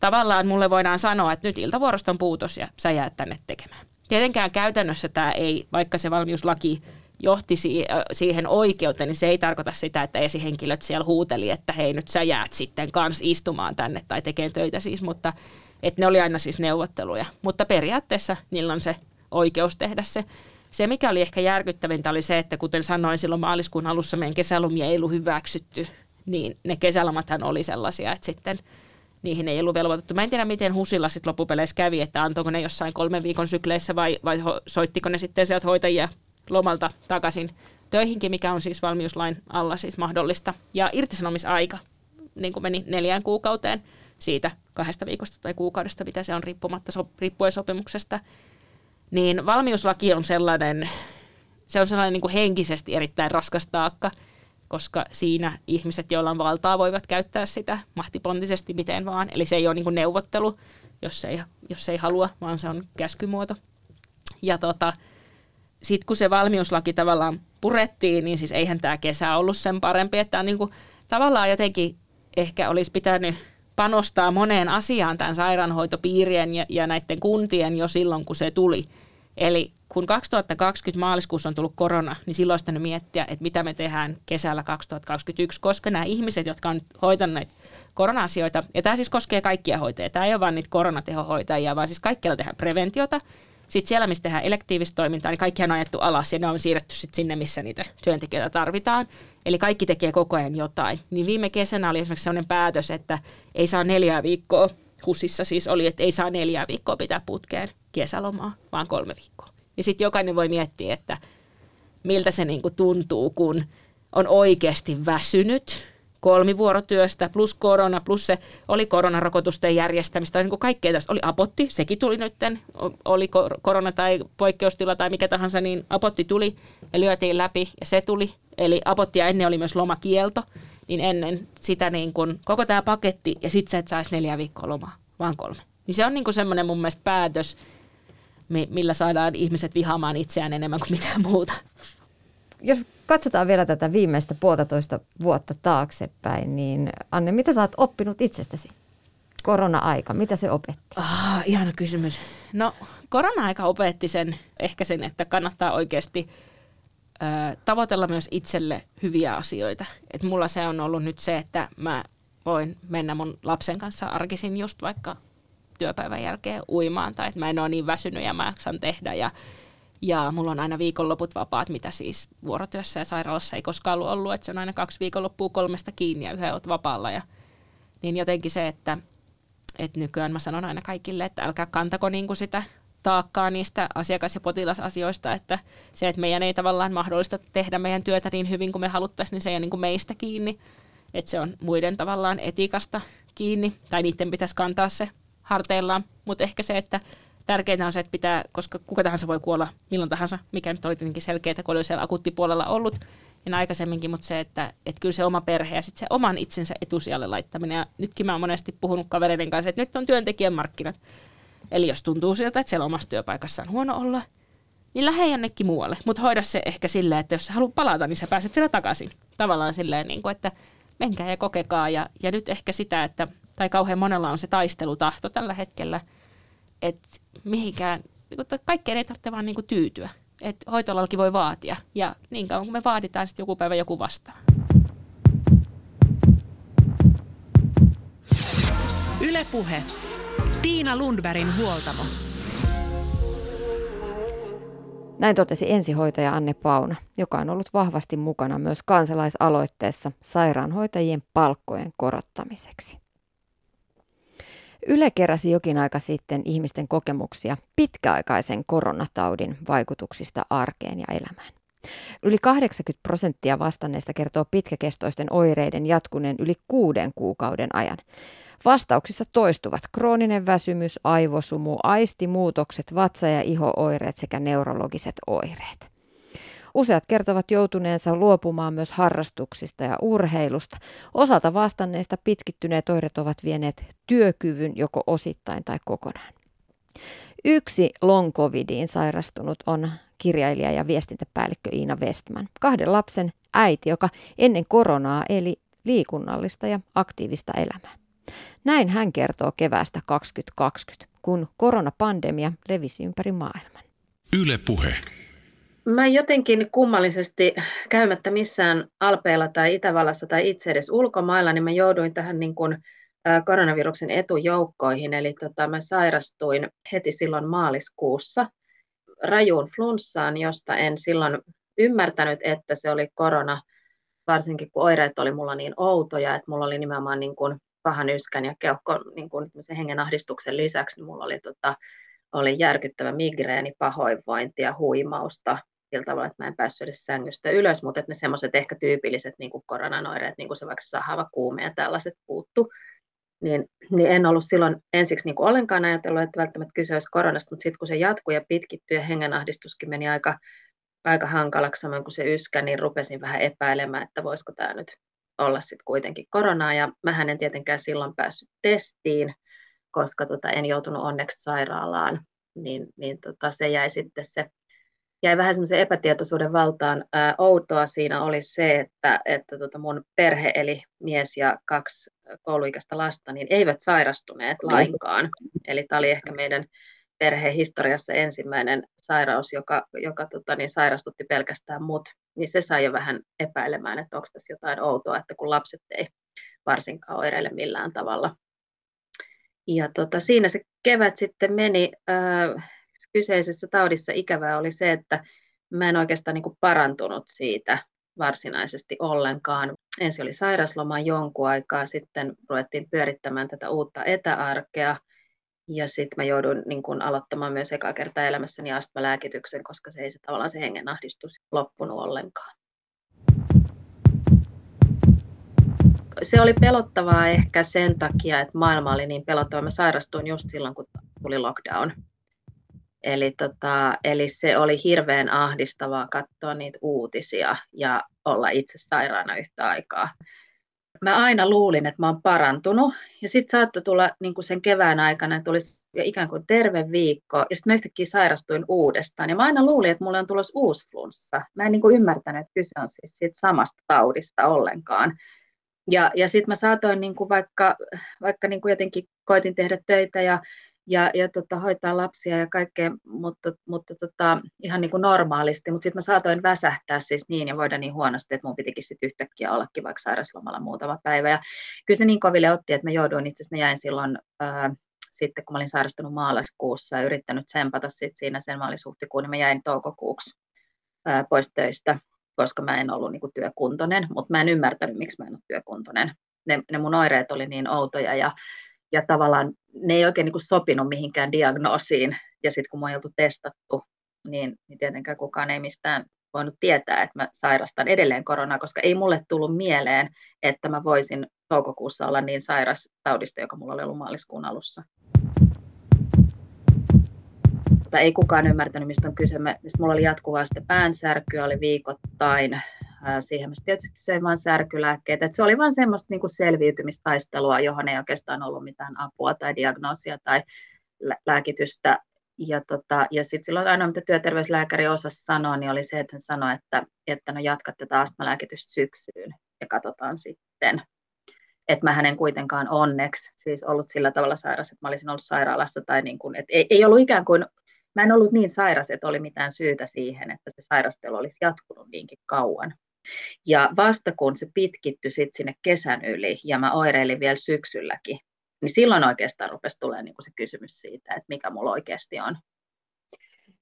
tavallaan mulle voidaan sanoa, että nyt iltavuorosta on puutos ja sä jäät tänne tekemään. Tietenkään käytännössä tämä ei, vaikka se valmiuslaki johti siihen oikeuteen, niin se ei tarkoita sitä, että esihenkilöt siellä huuteli, että hei nyt sä jäät sitten kans istumaan tänne tai tekemään töitä siis, mutta että ne oli aina siis neuvotteluja. Mutta periaatteessa niillä on se oikeus tehdä se. Se, mikä oli ehkä järkyttävintä, oli se, että kuten sanoin silloin maaliskuun alussa, meidän kesälomia ei ollut hyväksytty, niin ne kesälomathan oli sellaisia, että sitten niihin ei ollut velvoitettu. Mä en tiedä, miten Husilla sitten loppupeleissä kävi, että antoiko ne jossain kolmen viikon sykleissä vai, vai soittiko ne sitten sieltä hoitajia lomalta takaisin töihinkin, mikä on siis valmiuslain alla siis mahdollista. Ja irtisanomisaika niin kuin meni neljään kuukauteen siitä kahdesta viikosta tai kuukaudesta, mitä se on riippumatta so, riippuen sopimuksesta. Niin valmiuslaki on sellainen, se on sellainen niin kuin henkisesti erittäin raskas taakka, koska siinä ihmiset, joilla on valtaa, voivat käyttää sitä mahtipontisesti miten vaan. Eli se ei ole niin kuin neuvottelu, jos ei, jos ei halua, vaan se on käskymuoto. Ja tota, sitten kun se valmiuslaki tavallaan purettiin, niin siis eihän tämä kesä ollut sen parempi, että on niin kuin, tavallaan jotenkin ehkä olisi pitänyt panostaa moneen asiaan tämän sairaanhoitopiirien ja, ja näiden kuntien jo silloin, kun se tuli. Eli kun 2020 maaliskuussa on tullut korona, niin silloin olisi miettiä, että mitä me tehdään kesällä 2021, koska nämä ihmiset, jotka on hoitaneet korona-asioita, ja tämä siis koskee kaikkia hoitajia, tämä ei ole vain niitä koronatehohoitajia, vaan siis kaikkialla tehdään preventiota, sitten siellä, missä tehdään elektiivistä toimintaa, niin kaikki on ajettu alas ja ne on siirretty sitten sinne, missä niitä työntekijöitä tarvitaan. Eli kaikki tekee koko ajan jotain. Niin viime kesänä oli esimerkiksi sellainen päätös, että ei saa neljää viikkoa, HUSissa siis oli, että ei saa neljää viikkoa pitää putkeen kesälomaa, vaan kolme viikkoa. Ja sitten jokainen voi miettiä, että miltä se niinku tuntuu, kun on oikeasti väsynyt, kolmivuorotyöstä plus korona, plus se oli koronarokotusten järjestämistä, niin kuin kaikkea tästä. Oli apotti, sekin tuli nyt, oli korona tai poikkeustila tai mikä tahansa, niin apotti tuli ja lyötiin läpi ja se tuli. Eli apottia ennen oli myös lomakielto, niin ennen sitä niin kuin, koko tämä paketti ja sitten sä et saisi neljä viikkoa lomaa, vaan kolme. Niin se on niin kuin semmoinen mun mielestä päätös, millä saadaan ihmiset vihaamaan itseään enemmän kuin mitään muuta. Jos katsotaan vielä tätä viimeistä puolitoista vuotta taaksepäin, niin Anne, mitä sä oot oppinut itsestäsi? Korona-aika, mitä se opetti? Ah, ihana kysymys. No, korona-aika opetti sen, ehkä sen, että kannattaa oikeasti ö, tavoitella myös itselle hyviä asioita. Et mulla se on ollut nyt se, että mä voin mennä mun lapsen kanssa arkisin just vaikka työpäivän jälkeen uimaan, tai että mä en ole niin väsynyt ja mä saan tehdä. Ja, ja mulla on aina viikonloput vapaat, mitä siis vuorotyössä ja sairaalassa ei koskaan ollut ollut, että se on aina kaksi viikonloppua kolmesta kiinni ja yhden oot vapaalla. Ja, niin jotenkin se, että, että nykyään mä sanon aina kaikille, että älkää kantako niin kuin sitä taakkaa niistä asiakas- ja potilasasioista, että se, että meidän ei tavallaan mahdollista tehdä meidän työtä niin hyvin kuin me haluttaisiin, niin se ei ole niin kuin meistä kiinni, että se on muiden tavallaan etiikasta kiinni, tai niiden pitäisi kantaa se harteillaan, mutta ehkä se, että tärkeintä on se, että pitää, koska kuka tahansa voi kuolla milloin tahansa, mikä nyt oli tietenkin selkeää, kun oli siellä akuuttipuolella ollut, niin aikaisemminkin, mutta se, että, että kyllä se oma perhe ja sitten se oman itsensä etusijalle laittaminen. Ja nytkin mä oon monesti puhunut kavereiden kanssa, että nyt on työntekijän markkinat. Eli jos tuntuu siltä, että siellä omassa työpaikassa on huono olla, niin lähde jonnekin muualle. Mutta hoida se ehkä silleen, että jos sä haluat palata, niin sä pääset vielä takaisin. Tavallaan silleen, niin kuin, että menkää ja kokekaa. Ja, ja nyt ehkä sitä, että, tai kauhean monella on se taistelutahto tällä hetkellä, että mihinkään, niin kuin, kaikkeen ei tarvitse vaan niin kuin tyytyä. Että hoitolallakin voi vaatia. Ja niin kauan kun me vaaditaan, sitten joku päivä joku vastaa. Ylepuhe Tiina Lundbergin huoltamo. Näin totesi ensihoitaja Anne Pauna, joka on ollut vahvasti mukana myös kansalaisaloitteessa sairaanhoitajien palkkojen korottamiseksi. Yle keräsi jokin aika sitten ihmisten kokemuksia pitkäaikaisen koronataudin vaikutuksista arkeen ja elämään. Yli 80 prosenttia vastanneista kertoo pitkäkestoisten oireiden jatkuneen yli kuuden kuukauden ajan. Vastauksissa toistuvat krooninen väsymys, aivosumu, aistimuutokset, vatsa- ja ihooireet sekä neurologiset oireet. Useat kertovat joutuneensa luopumaan myös harrastuksista ja urheilusta. Osalta vastanneista pitkittyneet oireet ovat vieneet työkyvyn joko osittain tai kokonaan. Yksi long covidiin sairastunut on kirjailija ja viestintäpäällikkö Iina Westman, kahden lapsen äiti, joka ennen koronaa eli liikunnallista ja aktiivista elämää. Näin hän kertoo keväästä 2020, kun koronapandemia levisi ympäri maailman. Yle puhe. Mä jotenkin kummallisesti käymättä missään Alpeilla tai Itävallassa tai itse edes ulkomailla, niin mä jouduin tähän niin kuin koronaviruksen etujoukkoihin. Eli tota, mä sairastuin heti silloin maaliskuussa rajuun flunssaan, josta en silloin ymmärtänyt, että se oli korona, varsinkin kun oireet oli mulla niin outoja, että mulla oli nimenomaan niin kuin pahan yskän ja keuhko niin kuin hengenahdistuksen lisäksi, niin mulla oli, tota, oli järkyttävä migreeni, pahoinvointi ja huimausta sillä tavalla, että mä en päässyt edes sängystä ylös, mutta että ne semmoiset ehkä tyypilliset niin kuin koronanoireet, niin kuin se vaikka sahava kuume ja tällaiset puuttu, niin, niin en ollut silloin ensiksi niin kuin ollenkaan ajatellut, että välttämättä kyse olisi koronasta, mutta sitten kun se jatkui ja pitkittyi ja hengenahdistuskin meni aika, aika hankalaksi samoin kuin se yskä, niin rupesin vähän epäilemään, että voisiko tämä nyt olla sitten kuitenkin koronaa. Ja mähän en tietenkään silloin päässyt testiin, koska tota, en joutunut onneksi sairaalaan, niin, niin tota, se jäi sitten se jäi vähän semmoisen epätietoisuuden valtaan. Ää, outoa siinä oli se, että, että tota mun perhe, eli mies ja kaksi kouluikäistä lasta, niin eivät sairastuneet lainkaan. Eli tämä oli ehkä meidän perheen historiassa ensimmäinen sairaus, joka, joka tota, niin sairastutti pelkästään mut, niin se sai jo vähän epäilemään, että onko tässä jotain outoa, että kun lapset ei varsinkaan oireile millään tavalla. Ja tota, siinä se kevät sitten meni. Äh, kyseisessä taudissa ikävää oli se, että mä en oikeastaan niin parantunut siitä varsinaisesti ollenkaan. Ensin oli sairasloma jonkun aikaa, sitten ruvettiin pyörittämään tätä uutta etäarkea, ja sitten mä joudun niin kun aloittamaan myös eka kertaa elämässäni astmalääkityksen, koska se ei se tavallaan se hengenahdistus loppunut ollenkaan. Se oli pelottavaa ehkä sen takia, että maailma oli niin pelottava. Mä sairastuin just silloin, kun tuli lockdown. Eli, tota, eli se oli hirveän ahdistavaa katsoa niitä uutisia ja olla itse sairaana yhtä aikaa. mä aina luulin, että mä oon parantunut. Ja sitten saattoi tulla niin sen kevään aikana, olisi ikään kuin terve viikko. Ja sitten mä yhtäkkiä sairastuin uudestaan. Ja mä aina luulin, että mulla on tulossa uusi flunssa. Mä en niin kuin ymmärtänyt, että kyse on siis siitä samasta taudista ollenkaan. Ja, ja sitten mä saatoin niin kuin vaikka, vaikka niin kuin jotenkin koitin tehdä töitä ja ja, ja tota, hoitaa lapsia ja kaikkea, mutta, mutta tota, ihan niin kuin normaalisti. Mutta sitten mä saatoin väsähtää siis niin ja voida niin huonosti, että mun pitikin sitten yhtäkkiä ollakin vaikka sairaslomalla muutama päivä. Ja kyllä se niin koville otti, että mä jouduin itse asiassa, mä jäin silloin ää, sitten, kun mä olin sairastunut maaliskuussa ja yrittänyt tsempata sitten siinä sen maalishuhtikuun, niin mä jäin toukokuuksi ää, pois töistä, koska mä en ollut niin kuin työkuntoinen, mutta mä en ymmärtänyt, miksi mä en ole työkuntoinen. Ne, ne mun oireet oli niin outoja ja ja tavallaan ne ei oikein niin kuin sopinut mihinkään diagnoosiin. Ja sitten kun mä on testattu, niin, niin tietenkään kukaan ei mistään voinut tietää, että mä sairastan edelleen koronaa, koska ei mulle tullut mieleen, että mä voisin toukokuussa olla niin sairas taudista, joka mulla oli ollut maaliskuun alussa. Mutta ei kukaan ymmärtänyt, mistä on kyse. Mistä mulla oli jatkuvasti päänsärkyä, oli viikoittain siihen mä tietysti söin vain särkylääkkeitä. se oli vain semmoista niin kuin selviytymistaistelua, johon ei oikeastaan ollut mitään apua tai diagnoosia tai lääkitystä. Ja, tota, ja sitten silloin ainoa, mitä työterveyslääkäri osasi sanoa, niin oli se, että hän sanoi, että, että no jatkat tätä astmalääkitystä syksyyn ja katsotaan sitten. Että mä en kuitenkaan onneksi siis ollut sillä tavalla sairas, että mä olisin ollut sairaalassa tai niin kuin, että ei, ei ollut ikään kuin mä en ollut niin sairas, että oli mitään syytä siihen, että se sairastelu olisi jatkunut niinkin kauan. Ja vasta kun se pitkittyi sit sinne kesän yli ja mä oireilin vielä syksylläkin, niin silloin oikeastaan rupesi tulemaan niin se kysymys siitä, että mikä mulla oikeasti on.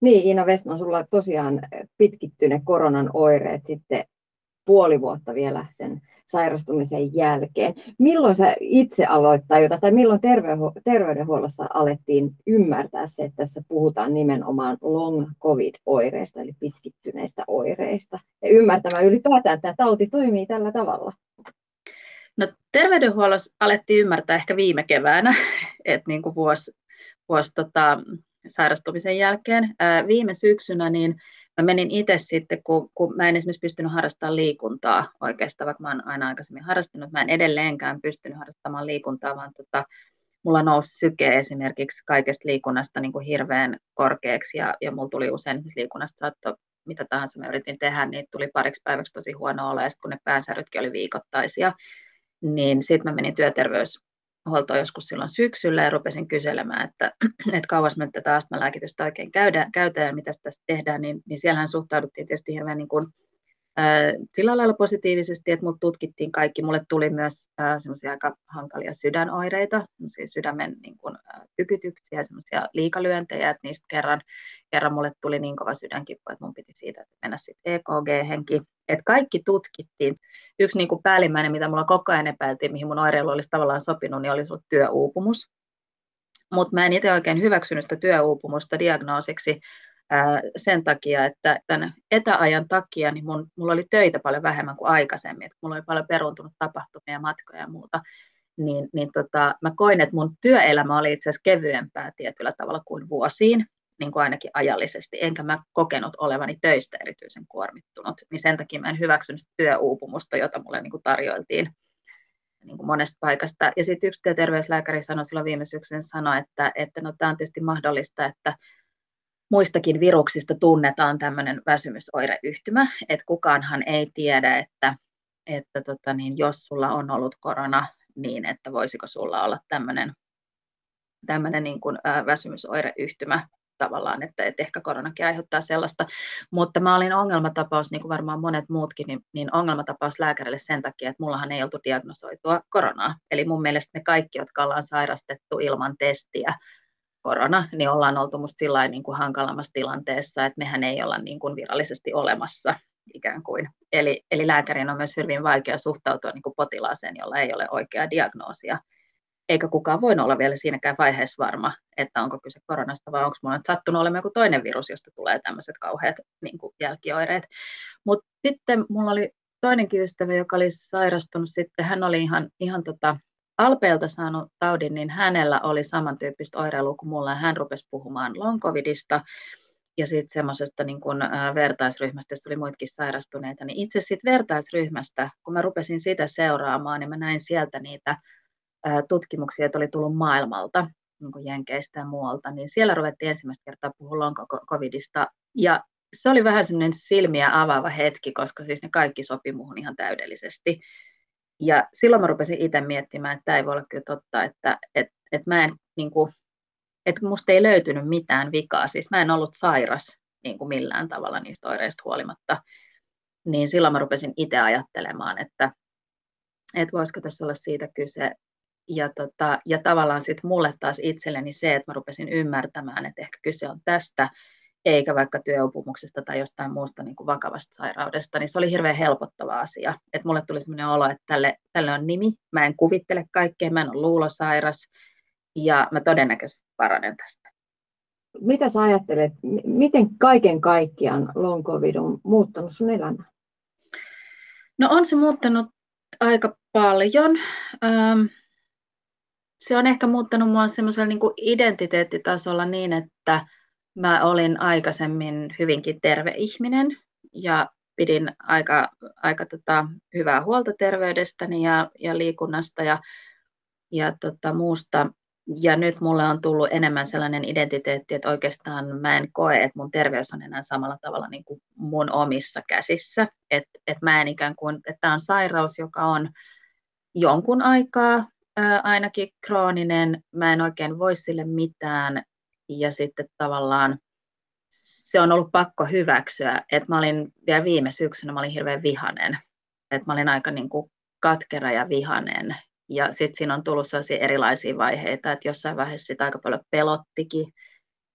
Niin, Iina Westman, sulla tosiaan pitkittyneet koronan oireet sitten puoli vuotta vielä sen sairastumisen jälkeen. Milloin sä itse aloit tajuta, tai milloin terveydenhuollossa alettiin ymmärtää se, että tässä puhutaan nimenomaan long covid-oireista, eli pitkittyneistä oireista, ja ymmärtämään ylipäätään, että tämä tauti toimii tällä tavalla? No, terveydenhuollossa alettiin ymmärtää ehkä viime keväänä, (laughs) että niin kuin vuosi, vuosi tota, sairastumisen jälkeen. Viime syksynä niin mä menin itse sitten, kun, kun mä en esimerkiksi pystynyt harrastamaan liikuntaa oikeastaan, vaikka mä oon aina aikaisemmin harrastanut, mä en edelleenkään pystynyt harrastamaan liikuntaa, vaan tota, mulla nousi syke esimerkiksi kaikesta liikunnasta niin kuin hirveän korkeaksi ja, ja mulla tuli usein liikunnasta saatto, mitä tahansa mä yritin tehdä, niin tuli pariksi päiväksi tosi huono olo ja sitten kun ne päänsärrytkin oli viikoittaisia, niin sitten mä menin työterveys huoltoa joskus silloin syksyllä ja rupesin kyselemään, että, (clears throat) että kauas me tätä astmalääkitystä oikein käydään, käytetään ja mitä tässä tehdään, niin, niin siellähän suhtauduttiin tietysti hirveän niin kuin, sillä lailla positiivisesti, että mut tutkittiin kaikki. Mulle tuli myös semmoisia aika hankalia sydänoireita, sydämen niin kuin, ää, tykytyksiä, semmoisia liikalyöntejä, että niistä kerran, kerran mulle tuli niin kova sydänkipu, että mun piti siitä mennä sitten EKG-henki että kaikki tutkittiin. Yksi niin kuin päällimmäinen, mitä mulla koko ajan epäiltiin, mihin mun oireilu olisi tavallaan sopinut, niin olisi ollut työuupumus. Mutta mä en itse oikein hyväksynyt sitä työuupumusta diagnoosiksi ää, sen takia, että tämän etäajan takia niin mun, mulla oli töitä paljon vähemmän kuin aikaisemmin. Et mulla oli paljon peruntunut tapahtumia, matkoja ja muuta. Niin, niin tota, mä koin, että mun työelämä oli itse asiassa kevyempää tietyllä tavalla kuin vuosiin niin kuin ainakin ajallisesti, enkä mä kokenut olevani töistä erityisen kuormittunut, niin sen takia mä en hyväksynyt työuupumusta, jota mulle niin kuin tarjoiltiin niin kuin monesta paikasta. Ja sitten yksi terveyslääkäri sanoi silloin viime syksyn sanoi, että, että no, tämä on tietysti mahdollista, että muistakin viruksista tunnetaan tämmöinen väsymysoireyhtymä, että kukaanhan ei tiedä, että, että tota niin, jos sulla on ollut korona, niin että voisiko sulla olla tämmöinen tämmöinen niin kuin, väsymysoireyhtymä tavallaan, että, että ehkä koronakin aiheuttaa sellaista. Mutta mä olin ongelmatapaus, niin kuin varmaan monet muutkin, niin, niin ongelmatapaus lääkärille sen takia, että mullahan ei oltu diagnosoitua koronaa. Eli mun mielestä me kaikki, jotka ollaan sairastettu ilman testiä, korona, niin ollaan oltu musta sillä niin kuin hankalammassa tilanteessa, että mehän ei olla niin kuin virallisesti olemassa ikään kuin. Eli, eli lääkärin on myös hyvin vaikea suhtautua niin kuin potilaaseen, jolla ei ole oikeaa diagnoosia eikä kukaan voi olla vielä siinäkään vaiheessa varma, että onko kyse koronasta vai onko minulla sattunut olemaan joku toinen virus, josta tulee tämmöiset kauheat niin kuin jälkioireet. Mutta sitten mulla oli toinenkin ystävä, joka oli sairastunut sitten, hän oli ihan, ihan tota, alpeelta saanut taudin, niin hänellä oli samantyyppistä oireilua kuin mulla, ja hän rupesi puhumaan long covidista, ja sitten semmoisesta niin kun, ä, vertaisryhmästä, jossa oli muitakin sairastuneita, niin itse sitten vertaisryhmästä, kun mä rupesin sitä seuraamaan, niin mä näin sieltä niitä ä, tutkimuksia, joita oli tullut maailmalta, niin kuin Jenkeistä ja muualta, niin siellä ruvettiin ensimmäistä kertaa puhua long-covidista, ja se oli vähän semmoinen silmiä avaava hetki, koska siis ne kaikki sopi muuhun ihan täydellisesti. Ja silloin mä rupesin itse miettimään, että tämä ei voi olla kyllä totta, että et, et mä en, niin kuin, että musta ei löytynyt mitään vikaa, siis mä en ollut sairas niin kuin millään tavalla niistä oireista huolimatta, niin silloin mä rupesin itse ajattelemaan, että, että voisiko tässä olla siitä kyse. Ja, tota, ja tavallaan sitten mulle taas itselleni se, että mä rupesin ymmärtämään, että ehkä kyse on tästä, eikä vaikka työupumuksesta tai jostain muusta niin kuin vakavasta sairaudesta, niin se oli hirveän helpottava asia. Että mulle tuli sellainen olo, että tälle, tälle on nimi, mä en kuvittele kaikkea, mä en ole luulosairas ja mä todennäköisesti paranen tästä. Mitä sä ajattelet, miten kaiken kaikkiaan long covid on muuttanut sun elämää? No on se muuttanut aika paljon. Se on ehkä muuttanut mua semmoisella niin identiteettitasolla niin, että Mä olin aikaisemmin hyvinkin terve ihminen ja pidin aika, aika tota, hyvää huolta terveydestäni ja, ja liikunnasta ja, ja tota, muusta. Ja nyt mulle on tullut enemmän sellainen identiteetti, että oikeastaan mä en koe, että mun terveys on enää samalla tavalla niin kuin mun omissa käsissä. Että et mä en ikään kuin, että tämä on sairaus, joka on jonkun aikaa ää, ainakin krooninen. Mä en oikein voi sille mitään ja sitten tavallaan se on ollut pakko hyväksyä, että mä olin vielä viime syksynä, mä olin hirveän vihanen, että mä olin aika niin kuin katkera ja vihanen ja sitten siinä on tullut sellaisia erilaisia vaiheita, että jossain vaiheessa sitä aika paljon pelottikin.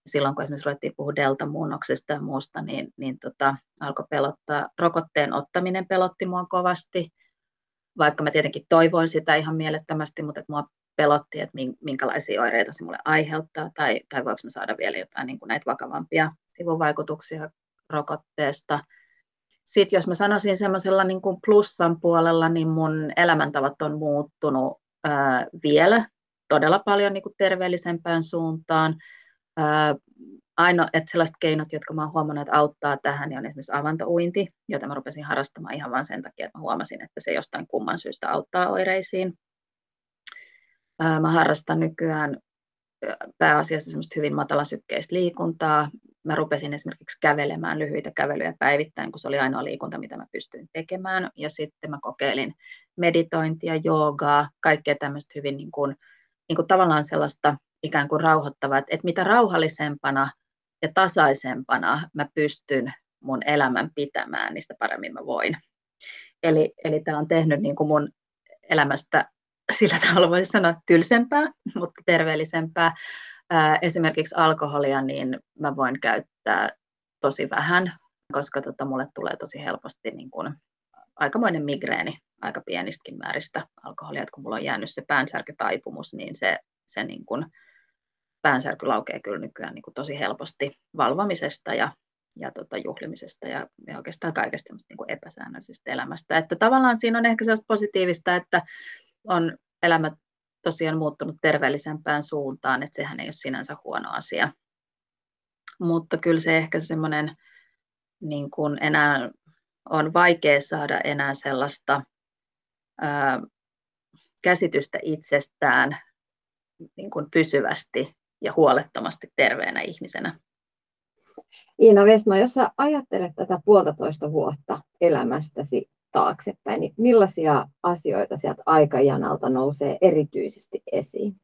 Silloin kun esimerkiksi ruvettiin puhua delta-muunnoksesta ja muusta, niin, niin tota, alkoi pelottaa. Rokotteen ottaminen pelotti mua kovasti, vaikka mä tietenkin toivoin sitä ihan mielettömästi, mutta mua pelotti, että minkälaisia oireita se mulle aiheuttaa, tai, tai voiko mä saada vielä jotain niin kuin näitä vakavampia sivuvaikutuksia rokotteesta. Sitten jos mä sanoisin semmoisella niin kuin plussan puolella, niin mun elämäntavat on muuttunut ää, vielä todella paljon niin kuin terveellisempään suuntaan. Ää, ainoa, että sellaiset keinot, jotka mä oon huomannut, että auttaa tähän, niin on esimerkiksi avantouinti, jota mä rupesin harrastamaan ihan vain sen takia, että mä huomasin, että se jostain kumman syystä auttaa oireisiin. Mä harrastan nykyään pääasiassa semmoista hyvin matalasykkeistä liikuntaa. Mä rupesin esimerkiksi kävelemään lyhyitä kävelyjä päivittäin, kun se oli ainoa liikunta, mitä mä pystyin tekemään. Ja sitten mä kokeilin meditointia, joogaa, kaikkea tämmöistä hyvin niin kuin, niin kuin tavallaan sellaista ikään kuin rauhoittavaa, että mitä rauhallisempana ja tasaisempana mä pystyn mun elämän pitämään, niistä paremmin mä voin. Eli, eli tämä on tehnyt niin kuin mun elämästä sillä (laughs) tavalla voisi sanoa tylsempää, mutta terveellisempää. Esimerkiksi alkoholia, niin mä voin käyttää tosi vähän, koska tota, mulle tulee tosi helposti niin kuin aikamoinen migreeni aika pienistäkin määristä alkoholia, että kun mulla on jäänyt se päänsärkytaipumus, niin se, se niin kuin päänsärky laukee kyllä nykyään niin kuin tosi helposti valvomisesta ja, ja tota juhlimisesta ja, ja oikeastaan kaikesta niin kuin epäsäännöllisestä elämästä. Että tavallaan siinä on ehkä sellaista positiivista, että on elämä tosiaan muuttunut terveellisempään suuntaan, että sehän ei ole sinänsä huono asia. Mutta kyllä se ehkä semmoinen niin kuin enää on vaikea saada enää sellaista ää, käsitystä itsestään niin kuin pysyvästi ja huolettomasti terveenä ihmisenä. Iina Vesma, jos sä ajattelet tätä puolitoista vuotta elämästäsi taaksepäin, niin millaisia asioita sieltä aikajanalta nousee erityisesti esiin?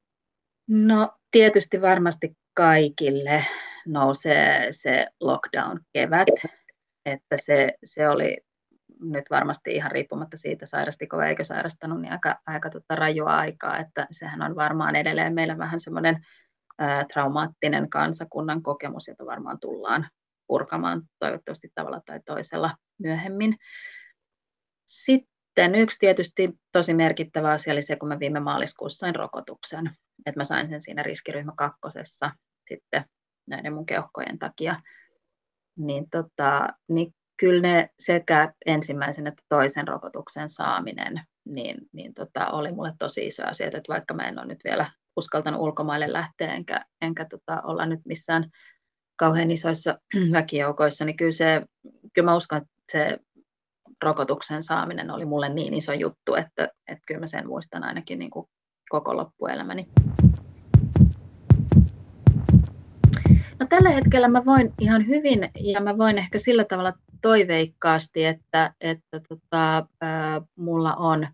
No tietysti varmasti kaikille nousee se lockdown-kevät, että se, se oli nyt varmasti ihan riippumatta siitä, sairastiko vai eikö sairastanut, niin aika, aika tota rajua aikaa, että sehän on varmaan edelleen meillä vähän semmoinen traumaattinen kansakunnan kokemus, jota varmaan tullaan purkamaan toivottavasti tavalla tai toisella myöhemmin. Sitten yksi tietysti tosi merkittävä asia oli se, kun mä viime maaliskuussa sain rokotuksen, että mä sain sen siinä riskiryhmä kakkosessa sitten näiden mun keuhkojen takia. Niin, tota, niin kyllä ne sekä ensimmäisen että toisen rokotuksen saaminen niin, niin tota, oli mulle tosi iso asia, että vaikka mä en ole nyt vielä uskaltanut ulkomaille lähteä, enkä, enkä tota, olla nyt missään kauhean isoissa (clears throat) väkijoukoissa, niin kyllä, se, kyllä mä uskon, että se rokotuksen saaminen oli mulle niin iso juttu, että, että kyllä mä sen muistan ainakin niin kuin koko loppuelämäni. No, tällä hetkellä mä voin ihan hyvin ja mä voin ehkä sillä tavalla toiveikkaasti, että, että tota, ää, mulla on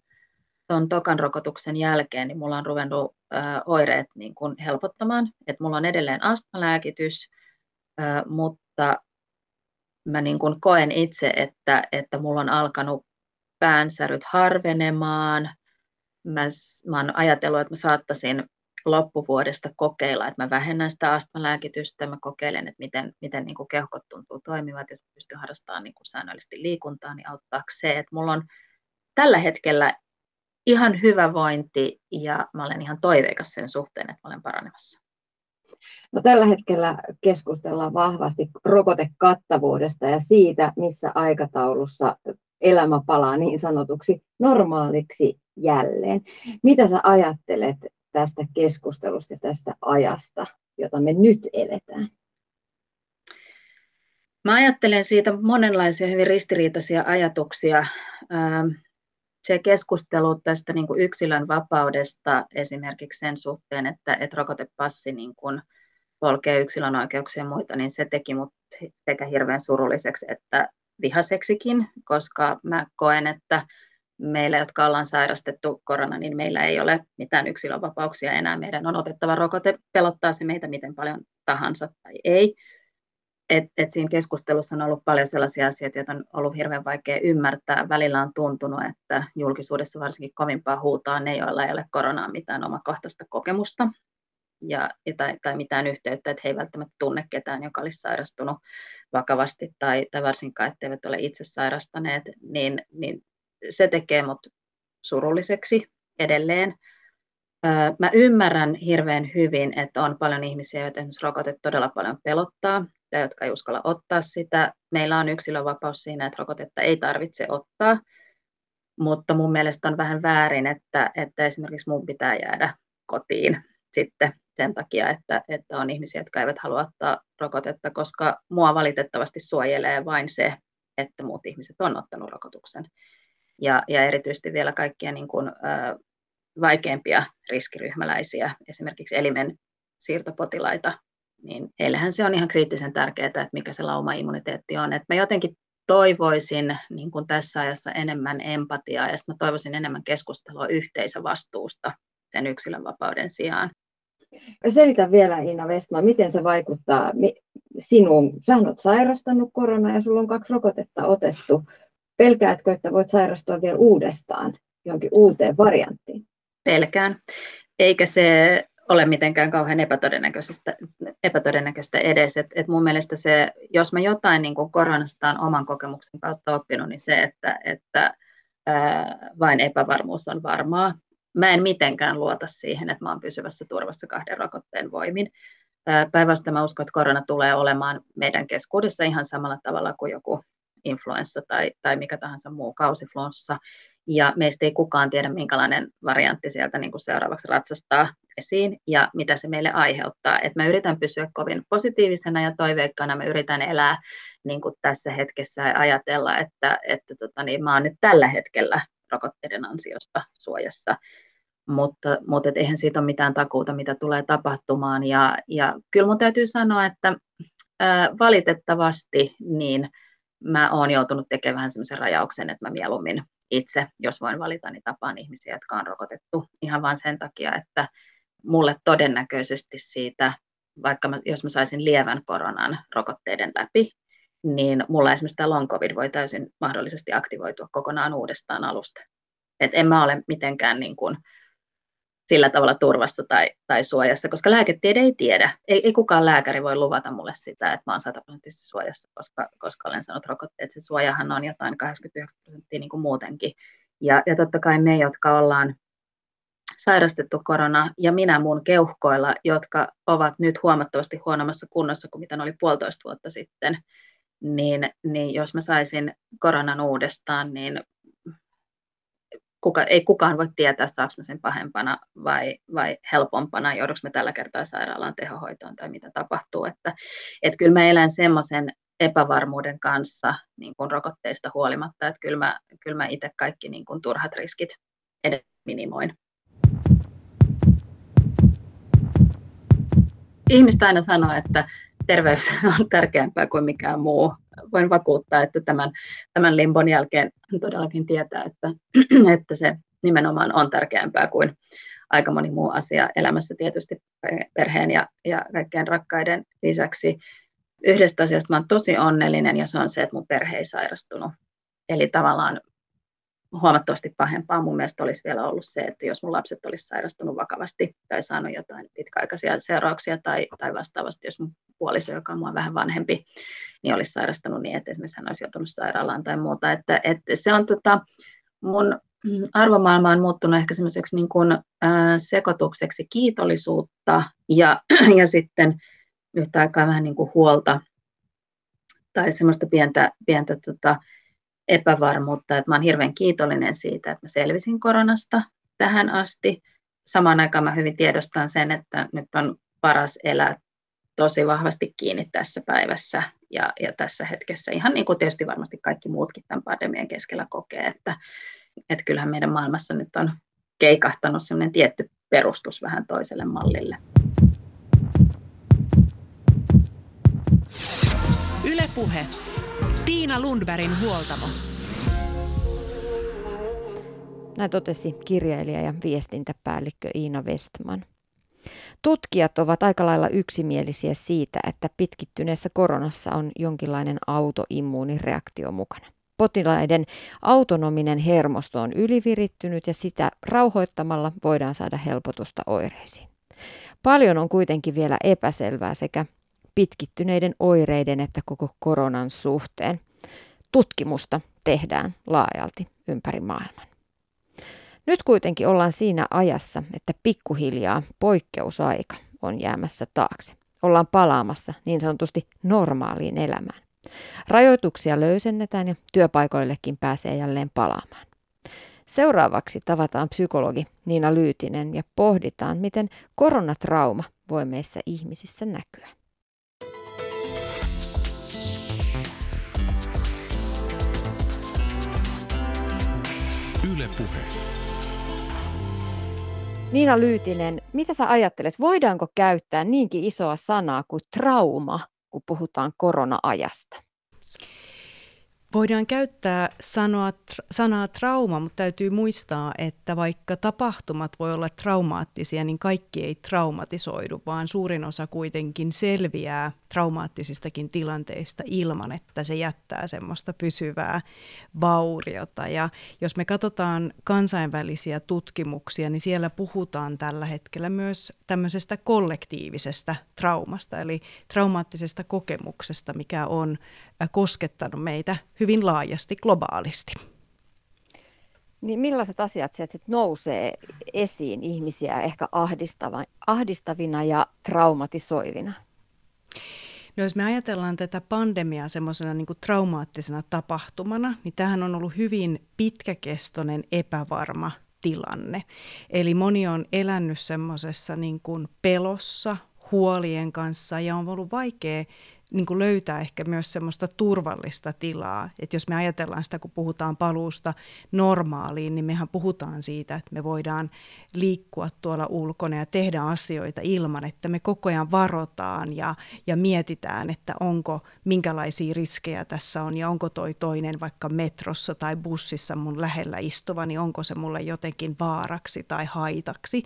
tuon tokan rokotuksen jälkeen, niin mulla on ruvennut ää, oireet niin kuin helpottamaan. Että mulla on edelleen astmalääkitys, ää, mutta mä niin kuin koen itse, että, että mulla on alkanut päänsäryt harvenemaan. Mä, mä oon ajatellut, että mä saattaisin loppuvuodesta kokeilla, että mä vähennän sitä astmalääkitystä, mä kokeilen, että miten, miten niin kuin keuhkot tuntuu toimivat, jos pystyn harrastamaan niin kuin säännöllisesti liikuntaa, niin auttaako se, että mulla on tällä hetkellä ihan hyvä vointi ja mä olen ihan toiveikas sen suhteen, että mä olen paranemassa. No, tällä hetkellä keskustellaan vahvasti rokotekattavuudesta ja siitä, missä aikataulussa elämä palaa niin sanotuksi normaaliksi jälleen. Mitä sä ajattelet tästä keskustelusta ja tästä ajasta, jota me nyt eletään? Mä ajattelen siitä monenlaisia hyvin ristiriitaisia ajatuksia. Se keskustelu tästä niin kuin yksilön vapaudesta esimerkiksi sen suhteen, että, että rokotepassi niin kuin polkee yksilön oikeuksia ja muita, niin se teki mut sekä hirveän surulliseksi että vihaseksikin, koska mä koen, että meillä, jotka ollaan sairastettu korona, niin meillä ei ole mitään yksilönvapauksia enää. Meidän on otettava rokote, pelottaa se meitä miten paljon tahansa tai ei. Et, et siinä keskustelussa on ollut paljon sellaisia asioita, joita on ollut hirveän vaikea ymmärtää. Välillä on tuntunut, että julkisuudessa varsinkin kovimpaa huutaa ne, joilla ei ole koronaa mitään omakohtaista kokemusta ja, tai, tai mitään yhteyttä, että he ei välttämättä tunne ketään, joka olisi sairastunut vakavasti tai, tai varsinkaan, etteivät ole itse sairastaneet, niin, niin se tekee mut surulliseksi edelleen. Mä ymmärrän hirveän hyvin, että on paljon ihmisiä, joita esimerkiksi rokote todella paljon pelottaa, ja jotka ei uskalla ottaa sitä. Meillä on yksilövapaus siinä, että rokotetta ei tarvitse ottaa, mutta mun mielestä on vähän väärin, että, että esimerkiksi mun pitää jäädä kotiin sitten sen takia, että, että on ihmisiä, jotka eivät halua ottaa rokotetta, koska mua valitettavasti suojelee vain se, että muut ihmiset on ottanut rokotuksen ja, ja erityisesti vielä kaikkia niin kuin, ä, vaikeimpia riskiryhmäläisiä, esimerkiksi elimen siirtopotilaita, niin heillähän se on ihan kriittisen tärkeää, että mikä se lauma-immuniteetti on. Et mä jotenkin toivoisin niin kuin tässä ajassa enemmän empatiaa ja mä toivoisin enemmän keskustelua yhteisövastuusta sen yksilön vapauden sijaan. Selitä vielä Iina Westman, miten se vaikuttaa sinuun. Sähän olet sairastanut koronaa ja sulla on kaksi rokotetta otettu. Pelkäätkö, että voit sairastua vielä uudestaan jonkin uuteen varianttiin? Pelkään. Eikä se ole mitenkään kauhean epätodennäköistä, epätodennäköistä edes. Et, et mun mielestä se, jos mä jotain niin kuin koronasta on oman kokemuksen kautta oppinut, niin se, että, että ää, vain epävarmuus on varmaa. Mä en mitenkään luota siihen, että mä oon pysyvässä turvassa kahden rokotteen voimin. Päinvastoin mä uskon, että korona tulee olemaan meidän keskuudessa ihan samalla tavalla kuin joku influenssa tai, tai mikä tahansa muu kausiflunssa. Ja meistä ei kukaan tiedä, minkälainen variantti sieltä niin kuin seuraavaksi ratsastaa esiin ja mitä se meille aiheuttaa. Et mä yritän pysyä kovin positiivisena ja toiveikkaana. Mä yritän elää niin kuin tässä hetkessä ja ajatella, että, että tota, niin mä oon nyt tällä hetkellä rokotteiden ansiosta suojassa. Mutta, mutta et eihän siitä ole mitään takuuta, mitä tulee tapahtumaan. Ja, ja kyllä mun täytyy sanoa, että ää, valitettavasti niin mä oon joutunut tekemään sellaisen rajauksen, että mä mieluummin itse, jos voin valita, niin tapaan ihmisiä, jotka on rokotettu ihan vain sen takia, että mulle todennäköisesti siitä, vaikka mä, jos mä saisin lievän koronan rokotteiden läpi, niin mulla esimerkiksi tämä long covid voi täysin mahdollisesti aktivoitua kokonaan uudestaan alusta. Et en mä ole mitenkään niin kuin, sillä tavalla turvassa tai, tai suojassa, koska lääketiede ei tiedä. Ei, ei kukaan lääkäri voi luvata mulle sitä, että mä oon sataprosenttisesti suojassa, koska, koska olen sanonut rokotteet, se suojahan on jotain 89 prosenttia niin kuin muutenkin. Ja, ja totta kai me, jotka ollaan sairastettu korona ja minä mun keuhkoilla, jotka ovat nyt huomattavasti huonommassa kunnossa kuin mitä ne oli puolitoista vuotta sitten, niin, niin jos mä saisin koronan uudestaan, niin kuka, ei kukaan voi tietää, saako sen pahempana vai, vai helpompana, joudunko me tällä kertaa sairaalaan tehohoitoon tai mitä tapahtuu. Että, et kyllä mä elän semmoisen epävarmuuden kanssa niin kuin rokotteista huolimatta, että kyllä mä, kyllä mä itse kaikki niin kuin turhat riskit edes minimoin. Ihmistä aina sanoo, että terveys (laughs) on tärkeämpää kuin mikään muu. Voin vakuuttaa, että tämän, tämän limbon jälkeen todellakin tietää, että, (clears throat) että se nimenomaan on tärkeämpää kuin aika moni muu asia elämässä tietysti perheen ja, ja kaikkien rakkaiden lisäksi. Yhdestä asiasta mä olen tosi onnellinen ja se on se, että mun perhe ei sairastunut. Eli tavallaan huomattavasti pahempaa mun mielestä olisi vielä ollut se, että jos mun lapset olisi sairastunut vakavasti tai saanut jotain pitkäaikaisia seurauksia tai, tai vastaavasti, jos mun puoliso, joka on mua vähän vanhempi, niin olisi sairastanut niin, että esimerkiksi hän olisi joutunut sairaalaan tai muuta. Että, että se on tota, mun arvomaailma on muuttunut ehkä semmoiseksi niin kuin, äh, sekoitukseksi kiitollisuutta ja, (clears throat) ja sitten yhtä aikaa vähän niin kuin huolta tai semmoista pientä, pientä tota, epävarmuutta, että mä olen hirveän kiitollinen siitä, että mä selvisin koronasta tähän asti. Samaan aikaan mä hyvin tiedostan sen, että nyt on paras elää tosi vahvasti kiinni tässä päivässä ja, ja tässä hetkessä, ihan niin kuin tietysti varmasti kaikki muutkin tämän pandemian keskellä kokee, että, että kyllähän meidän maailmassa nyt on keikahtanut sellainen tietty perustus vähän toiselle mallille. Ylepuhe Tiina Lundbergin huoltamo. Näin totesi kirjailija ja viestintäpäällikkö Iina Westman. Tutkijat ovat aika lailla yksimielisiä siitä, että pitkittyneessä koronassa on jonkinlainen autoimmuunireaktio mukana. Potilaiden autonominen hermosto on ylivirittynyt ja sitä rauhoittamalla voidaan saada helpotusta oireisiin. Paljon on kuitenkin vielä epäselvää sekä pitkittyneiden oireiden että koko koronan suhteen. Tutkimusta tehdään laajalti ympäri maailman. Nyt kuitenkin ollaan siinä ajassa, että pikkuhiljaa poikkeusaika on jäämässä taakse. Ollaan palaamassa niin sanotusti normaaliin elämään. Rajoituksia löysennetään ja työpaikoillekin pääsee jälleen palaamaan. Seuraavaksi tavataan psykologi Niina Lyytinen ja pohditaan, miten koronatrauma voi meissä ihmisissä näkyä. Puhe. Niina Lyytinen, mitä sä ajattelet, voidaanko käyttää niinkin isoa sanaa kuin trauma, kun puhutaan korona-ajasta? Voidaan käyttää sanoa, sanaa trauma, mutta täytyy muistaa, että vaikka tapahtumat voi olla traumaattisia, niin kaikki ei traumatisoidu, vaan suurin osa kuitenkin selviää traumaattisistakin tilanteista ilman, että se jättää semmoista pysyvää vauriota. Ja jos me katsotaan kansainvälisiä tutkimuksia, niin siellä puhutaan tällä hetkellä myös tämmöisestä kollektiivisesta traumasta, eli traumaattisesta kokemuksesta, mikä on koskettanut meitä hyvin laajasti globaalisti. Niin millaiset asiat sieltä sit nousee esiin ihmisiä ehkä ahdistavina ja traumatisoivina? No jos me ajatellaan tätä pandemiaa semmoisena niin traumaattisena tapahtumana, niin tähän on ollut hyvin pitkäkestoinen epävarma tilanne. Eli moni on elänyt semmoisessa niin pelossa, huolien kanssa ja on ollut vaikea niin kuin löytää ehkä myös semmoista turvallista tilaa. Että jos me ajatellaan sitä, kun puhutaan paluusta normaaliin, niin mehän puhutaan siitä, että me voidaan liikkua tuolla ulkona ja tehdä asioita ilman, että me koko ajan varotaan ja, ja mietitään, että onko, minkälaisia riskejä tässä on ja onko toi toinen vaikka metrossa tai bussissa mun lähellä istuva, niin onko se mulle jotenkin vaaraksi tai haitaksi.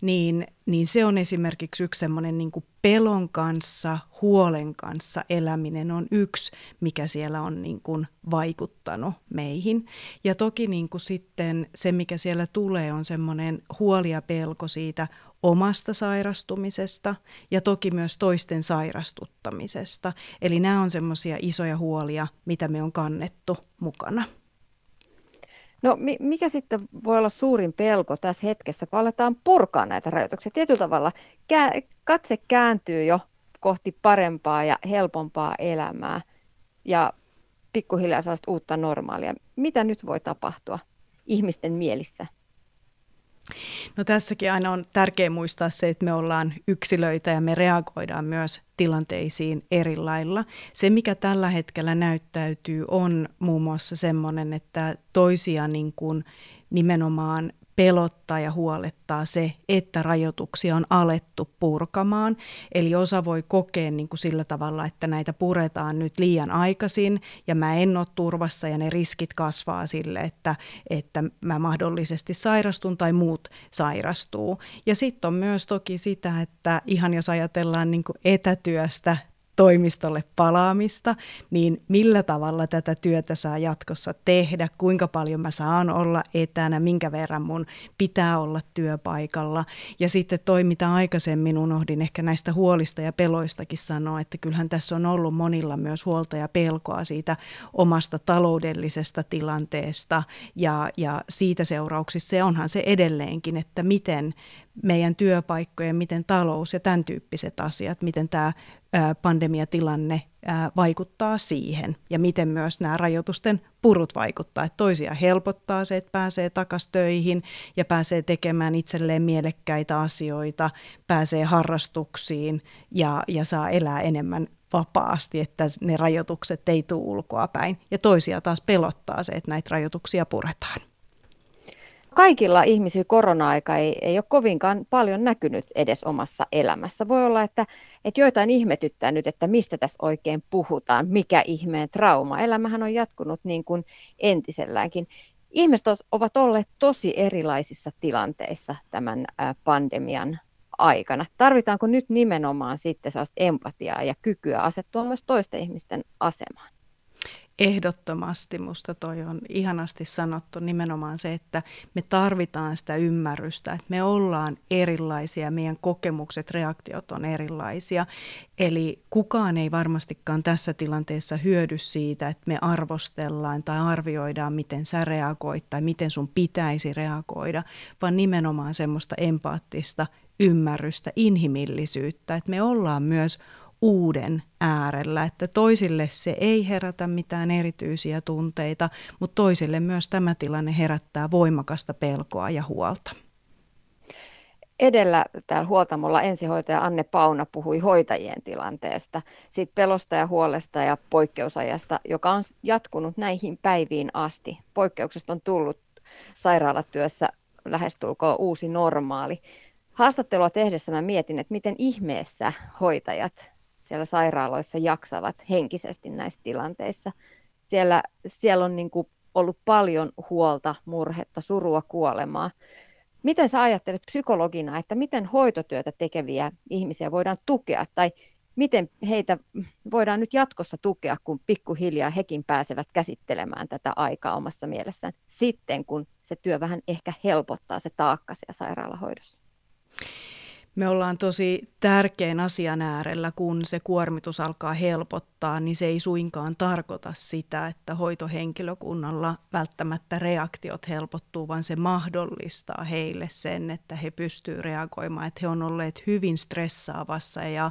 Niin, niin se on esimerkiksi yksi semmoinen niin pelon kanssa, huolen kanssa eläminen on yksi, mikä siellä on niin kuin vaikuttanut meihin. Ja toki niin kuin sitten se, mikä siellä tulee, on semmoinen huoli ja pelko siitä omasta sairastumisesta ja toki myös toisten sairastuttamisesta. Eli nämä on semmoisia isoja huolia, mitä me on kannettu mukana. No mikä sitten voi olla suurin pelko tässä hetkessä, kun aletaan purkaa näitä rajoituksia? Tietyllä tavalla katse kääntyy jo kohti parempaa ja helpompaa elämää ja pikkuhiljaa sellaista uutta normaalia. Mitä nyt voi tapahtua ihmisten mielissä? No tässäkin aina on tärkeää muistaa se, että me ollaan yksilöitä ja me reagoidaan myös tilanteisiin eri lailla. Se, mikä tällä hetkellä näyttäytyy, on muun muassa semmoinen, että toisia niin kuin nimenomaan pelottaa ja huolettaa se, että rajoituksia on alettu purkamaan. Eli osa voi kokea niin kuin sillä tavalla, että näitä puretaan nyt liian aikaisin ja mä en ole turvassa ja ne riskit kasvaa sille, että, että mä mahdollisesti sairastun tai muut sairastuu. Ja sitten on myös toki sitä, että ihan jos ajatellaan niin kuin etätyöstä toimistolle palaamista, niin millä tavalla tätä työtä saa jatkossa tehdä, kuinka paljon mä saan olla etänä, minkä verran mun pitää olla työpaikalla. Ja sitten toi, mitä aikaisemmin unohdin ehkä näistä huolista ja peloistakin sanoa, että kyllähän tässä on ollut monilla myös huolta ja pelkoa siitä omasta taloudellisesta tilanteesta. Ja, ja siitä seurauksissa se onhan se edelleenkin, että miten meidän työpaikkojen, miten talous ja tämän tyyppiset asiat, miten tämä pandemiatilanne vaikuttaa siihen ja miten myös nämä rajoitusten purut vaikuttaa. Että toisia helpottaa se, että pääsee takaisin töihin ja pääsee tekemään itselleen mielekkäitä asioita, pääsee harrastuksiin ja, ja saa elää enemmän vapaasti, että ne rajoitukset ei tule ulkoa päin. Ja toisia taas pelottaa se, että näitä rajoituksia puretaan kaikilla ihmisillä korona-aika ei, ei ole kovinkaan paljon näkynyt edes omassa elämässä. Voi olla, että, että joitain ihmetyttää nyt, että mistä tässä oikein puhutaan, mikä ihmeen trauma. Elämähän on jatkunut niin kuin entiselläänkin. Ihmiset ovat olleet tosi erilaisissa tilanteissa tämän pandemian aikana. Tarvitaanko nyt nimenomaan sitten empatiaa ja kykyä asettua myös toisten ihmisten asemaan? Ehdottomasti musta toi on ihanasti sanottu nimenomaan se, että me tarvitaan sitä ymmärrystä, että me ollaan erilaisia, meidän kokemukset, reaktiot on erilaisia. Eli kukaan ei varmastikaan tässä tilanteessa hyödy siitä, että me arvostellaan tai arvioidaan, miten sä reagoit tai miten sun pitäisi reagoida, vaan nimenomaan semmoista empaattista ymmärrystä, inhimillisyyttä, että me ollaan myös uuden äärellä, että toisille se ei herätä mitään erityisiä tunteita, mutta toisille myös tämä tilanne herättää voimakasta pelkoa ja huolta. Edellä täällä huoltamolla ensihoitaja Anne Pauna puhui hoitajien tilanteesta, siitä pelosta ja huolesta ja poikkeusajasta, joka on jatkunut näihin päiviin asti. Poikkeuksesta on tullut sairaalatyössä lähestulkoon uusi normaali. Haastattelua tehdessä mä mietin, että miten ihmeessä hoitajat siellä sairaaloissa jaksavat henkisesti näissä tilanteissa. Siellä, siellä on niin kuin ollut paljon huolta, murhetta, surua, kuolemaa. Miten sä ajattelet psykologina, että miten hoitotyötä tekeviä ihmisiä voidaan tukea tai miten heitä voidaan nyt jatkossa tukea, kun pikkuhiljaa hekin pääsevät käsittelemään tätä aikaa omassa mielessään sitten, kun se työ vähän ehkä helpottaa se taakka siellä sairaalahoidossa? Me ollaan tosi tärkeän asian äärellä, kun se kuormitus alkaa helpottaa, niin se ei suinkaan tarkoita sitä, että hoitohenkilökunnalla välttämättä reaktiot helpottuu, vaan se mahdollistaa heille sen, että he pystyvät reagoimaan, että he on olleet hyvin stressaavassa ja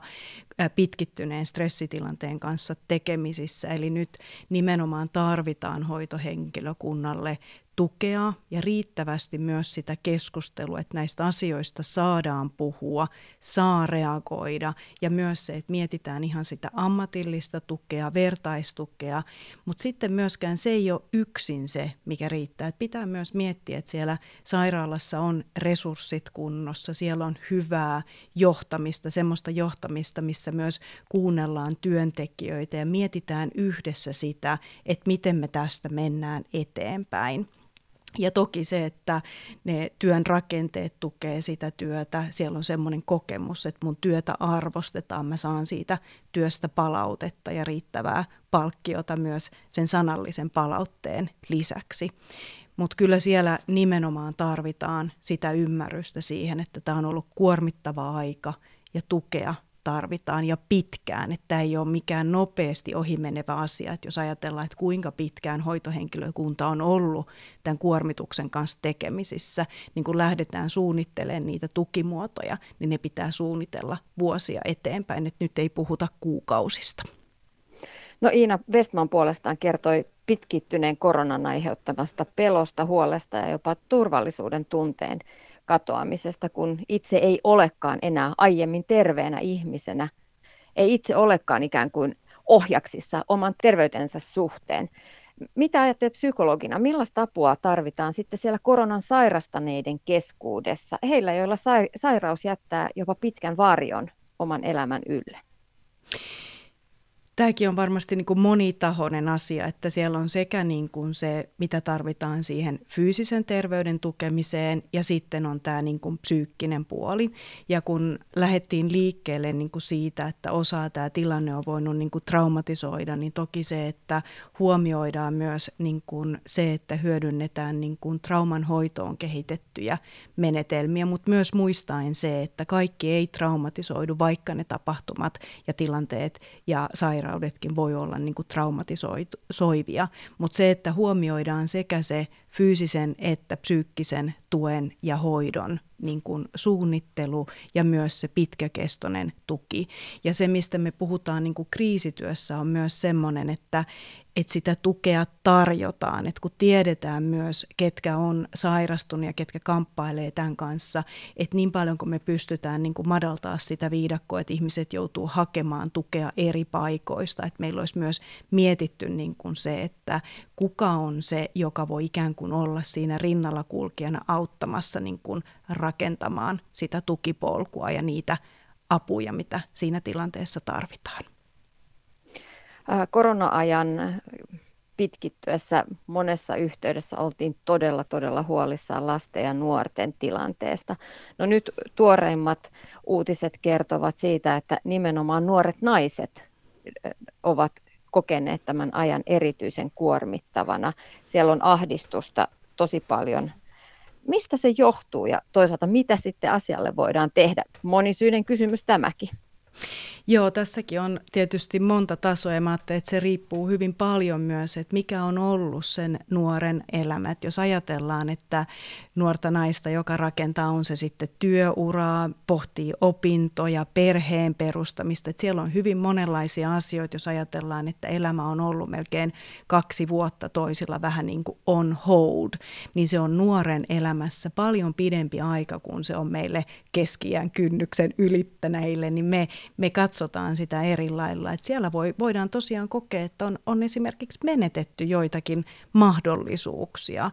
pitkittyneen stressitilanteen kanssa tekemisissä. Eli nyt nimenomaan tarvitaan hoitohenkilökunnalle tukea ja riittävästi myös sitä keskustelua, että näistä asioista saadaan puhua, saa reagoida ja myös se, että mietitään ihan sitä ammatillista tukea, vertaistukea, mutta sitten myöskään se ei ole yksin se, mikä riittää. Että pitää myös miettiä, että siellä sairaalassa on resurssit kunnossa, siellä on hyvää johtamista, semmoista johtamista, missä myös kuunnellaan työntekijöitä ja mietitään yhdessä sitä, että miten me tästä mennään eteenpäin. Ja toki se, että ne työn rakenteet tukee sitä työtä, siellä on semmoinen kokemus, että mun työtä arvostetaan, mä saan siitä työstä palautetta ja riittävää palkkiota myös sen sanallisen palautteen lisäksi. Mutta kyllä siellä nimenomaan tarvitaan sitä ymmärrystä siihen, että tämä on ollut kuormittava aika ja tukea tarvitaan ja pitkään, että tämä ei ole mikään nopeasti ohimenevä asia, että jos ajatellaan, että kuinka pitkään hoitohenkilökunta on ollut tämän kuormituksen kanssa tekemisissä, niin kun lähdetään suunnittelemaan niitä tukimuotoja, niin ne pitää suunnitella vuosia eteenpäin, että nyt ei puhuta kuukausista. No Iina Westman puolestaan kertoi pitkittyneen koronan aiheuttamasta pelosta, huolesta ja jopa turvallisuuden tunteen katoamisesta, kun itse ei olekaan enää aiemmin terveenä ihmisenä, ei itse olekaan ikään kuin ohjaksissa oman terveytensä suhteen. Mitä ajattelet psykologina, millaista apua tarvitaan sitten siellä koronan sairastaneiden keskuudessa, heillä joilla sairaus jättää jopa pitkän varjon oman elämän ylle? Tämäkin on varmasti niin kuin monitahoinen asia, että siellä on sekä niin kuin se, mitä tarvitaan siihen fyysisen terveyden tukemiseen, ja sitten on tämä niin kuin psyykkinen puoli. Ja kun lähdettiin liikkeelle niin kuin siitä, että osa tämä tilanne on voinut niin kuin traumatisoida, niin toki se, että huomioidaan myös niin kuin se, että hyödynnetään niin kuin trauman hoitoon kehitettyjä menetelmiä, mutta myös muistaen se, että kaikki ei traumatisoidu, vaikka ne tapahtumat ja tilanteet ja sairaudet sairaudetkin voi olla niin kuin traumatisoivia, mutta se, että huomioidaan sekä se fyysisen että psyykkisen tuen ja hoidon niin kuin suunnittelu ja myös se pitkäkestoinen tuki. Ja se, mistä me puhutaan niin kuin kriisityössä, on myös semmoinen, että, että sitä tukea tarjotaan, että kun tiedetään myös, ketkä on sairastunut ja ketkä kamppailee tämän kanssa, että niin paljon kuin me pystytään niin kuin madaltaa sitä viidakkoa, että ihmiset joutuu hakemaan tukea eri paikoista, että meillä olisi myös mietitty niin kuin se, että kuka on se, joka voi ikään kuin olla siinä rinnalla kulkijana auttamassa niin kuin rakentamaan sitä tukipolkua ja niitä apuja, mitä siinä tilanteessa tarvitaan. Korona-ajan pitkittyessä monessa yhteydessä oltiin todella, todella huolissaan lasten ja nuorten tilanteesta. No nyt tuoreimmat uutiset kertovat siitä, että nimenomaan nuoret naiset ovat kokeneet tämän ajan erityisen kuormittavana. Siellä on ahdistusta tosi paljon. Mistä se johtuu ja toisaalta mitä sitten asialle voidaan tehdä? Monisyinen kysymys tämäkin. Joo, tässäkin on tietysti monta tasoa ja mä että se riippuu hyvin paljon myös, että mikä on ollut sen nuoren elämä. Että jos ajatellaan, että nuorta naista, joka rakentaa, on se sitten työuraa, pohtii opintoja, perheen perustamista, että siellä on hyvin monenlaisia asioita, jos ajatellaan, että elämä on ollut melkein kaksi vuotta toisilla vähän niin kuin on hold, niin se on nuoren elämässä paljon pidempi aika kuin se on meille keskiään kynnyksen ylittäneille, niin me, me katsotaan sitä eri lailla. Että siellä voi, voidaan tosiaan kokea, että on, on esimerkiksi menetetty joitakin mahdollisuuksia.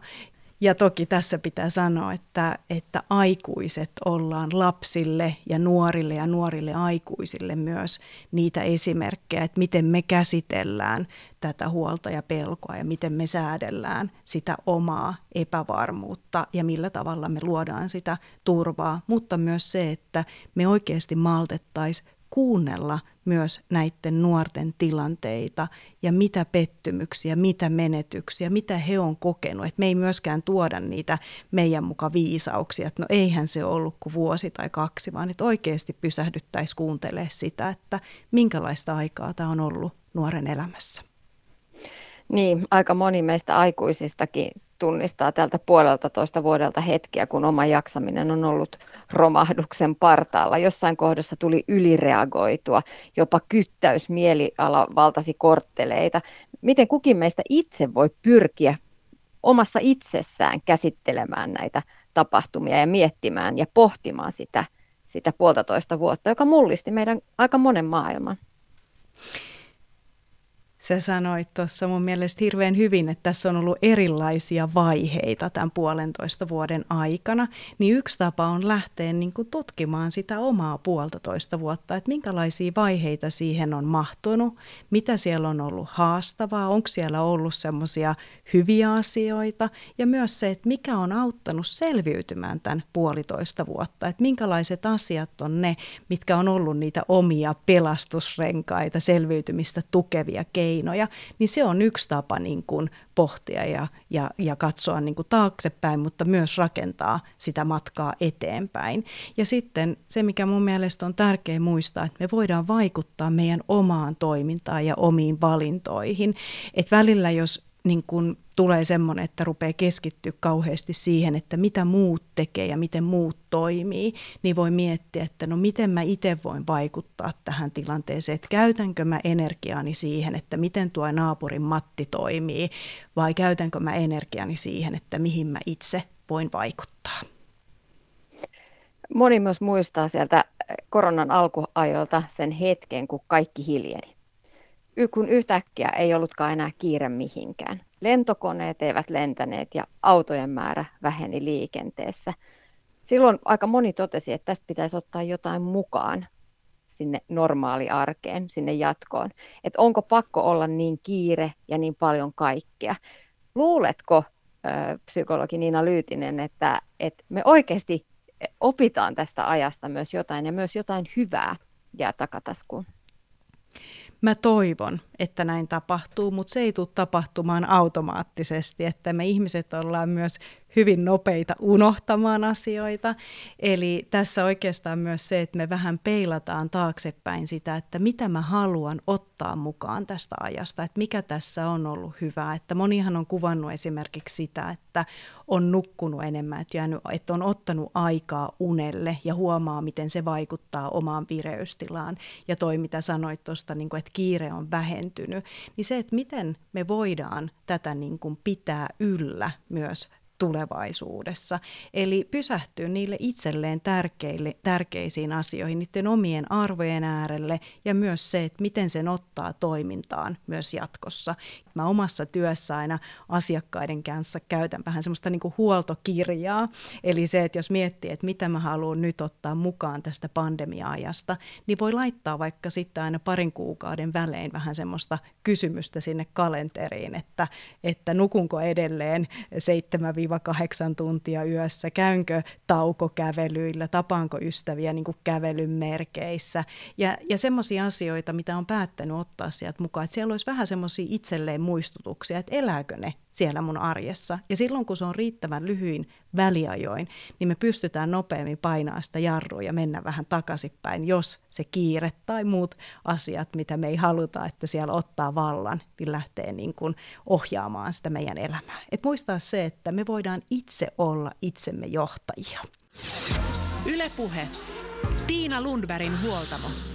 Ja toki tässä pitää sanoa, että, että aikuiset ollaan lapsille ja nuorille ja nuorille aikuisille myös niitä esimerkkejä, että miten me käsitellään tätä huolta ja pelkoa ja miten me säädellään sitä omaa epävarmuutta ja millä tavalla me luodaan sitä turvaa, mutta myös se, että me oikeasti maltettaisiin kuunnella myös näiden nuorten tilanteita ja mitä pettymyksiä, mitä menetyksiä, mitä he on kokenut. Et me ei myöskään tuoda niitä meidän muka viisauksia, että no eihän se ollut kuin vuosi tai kaksi, vaan että oikeasti pysähdyttäisiin kuuntelemaan sitä, että minkälaista aikaa tämä on ollut nuoren elämässä. Niin, aika moni meistä aikuisistakin tunnistaa tältä puolelta toista vuodelta hetkiä, kun oma jaksaminen on ollut romahduksen partaalla. Jossain kohdassa tuli ylireagoitua, jopa kyttäys mieliala valtasi kortteleita. Miten kukin meistä itse voi pyrkiä omassa itsessään käsittelemään näitä tapahtumia ja miettimään ja pohtimaan sitä, sitä puolitoista vuotta, joka mullisti meidän aika monen maailman? Sä sanoit tuossa mun mielestä hirveän hyvin, että tässä on ollut erilaisia vaiheita tämän puolentoista vuoden aikana, niin yksi tapa on lähteä niin kuin tutkimaan sitä omaa puolitoista vuotta, että minkälaisia vaiheita siihen on mahtunut, mitä siellä on ollut haastavaa, onko siellä ollut semmoisia hyviä asioita ja myös se, että mikä on auttanut selviytymään tämän puolitoista vuotta, että minkälaiset asiat on ne, mitkä on ollut niitä omia pelastusrenkaita, selviytymistä tukevia keinoja keinoja, niin se on yksi tapa niin kuin pohtia ja, ja, ja katsoa niin kuin taaksepäin, mutta myös rakentaa sitä matkaa eteenpäin. Ja sitten se, mikä mun mielestä on tärkeä muistaa, että me voidaan vaikuttaa meidän omaan toimintaan ja omiin valintoihin. Että välillä, jos niin kun tulee semmoinen, että rupeaa keskittyä kauheasti siihen, että mitä muut tekee ja miten muut toimii, niin voi miettiä, että no miten mä itse voin vaikuttaa tähän tilanteeseen, että käytänkö mä energiaani siihen, että miten tuo naapurin Matti toimii, vai käytänkö mä energiaani siihen, että mihin mä itse voin vaikuttaa. Moni myös muistaa sieltä koronan alkuajoilta sen hetken, kun kaikki hiljeni. Kun yhtäkkiä ei ollutkaan enää kiire mihinkään. Lentokoneet eivät lentäneet ja autojen määrä väheni liikenteessä. Silloin aika moni totesi, että tästä pitäisi ottaa jotain mukaan sinne normaali arkeen, sinne jatkoon. Että onko pakko olla niin kiire ja niin paljon kaikkea. Luuletko, psykologi Niina Lyytinen, että, että me oikeasti opitaan tästä ajasta myös jotain ja myös jotain hyvää jää takataskuun? Mä toivon, että näin tapahtuu, mutta se ei tule tapahtumaan automaattisesti, että me ihmiset ollaan myös hyvin nopeita unohtamaan asioita. Eli tässä oikeastaan myös se, että me vähän peilataan taaksepäin sitä, että mitä mä haluan ottaa mukaan tästä ajasta, että mikä tässä on ollut hyvää. Että monihan on kuvannut esimerkiksi sitä, että on nukkunut enemmän, että, jäänyt, että on ottanut aikaa unelle ja huomaa, miten se vaikuttaa omaan vireystilaan. Ja toi, mitä sanoit tuosta, niin että kiire on vähentynyt, niin se, että miten me voidaan tätä niin kuin pitää yllä myös tulevaisuudessa. Eli pysähtyä niille itselleen tärkeille, tärkeisiin asioihin, niiden omien arvojen äärelle ja myös se, että miten sen ottaa toimintaan myös jatkossa. Mä omassa työssä aina asiakkaiden kanssa käytän vähän semmoista niin huoltokirjaa, eli se, että jos miettii, että mitä mä haluan nyt ottaa mukaan tästä pandemia-ajasta, niin voi laittaa vaikka sitten aina parin kuukauden välein vähän semmoista kysymystä sinne kalenteriin, että, että nukunko edelleen 7 kahdeksan tuntia yössä, käynkö taukokävelyillä, tapaanko ystäviä niin kuin kävelyn merkeissä? Ja, ja semmoisia asioita, mitä on päättänyt ottaa sieltä mukaan, että siellä olisi vähän semmoisia itselleen muistutuksia, että elääkö ne siellä mun arjessa. Ja silloin, kun se on riittävän lyhyin väliajoin, niin me pystytään nopeammin painaa sitä jarrua ja mennä vähän takaisinpäin, jos se kiire tai muut asiat, mitä me ei haluta, että siellä ottaa vallan, niin lähtee niin kuin ohjaamaan sitä meidän elämää. Et muistaa se, että me voidaan itse olla itsemme johtajia. Ylepuhe. Tiina Lundbergin huoltamo.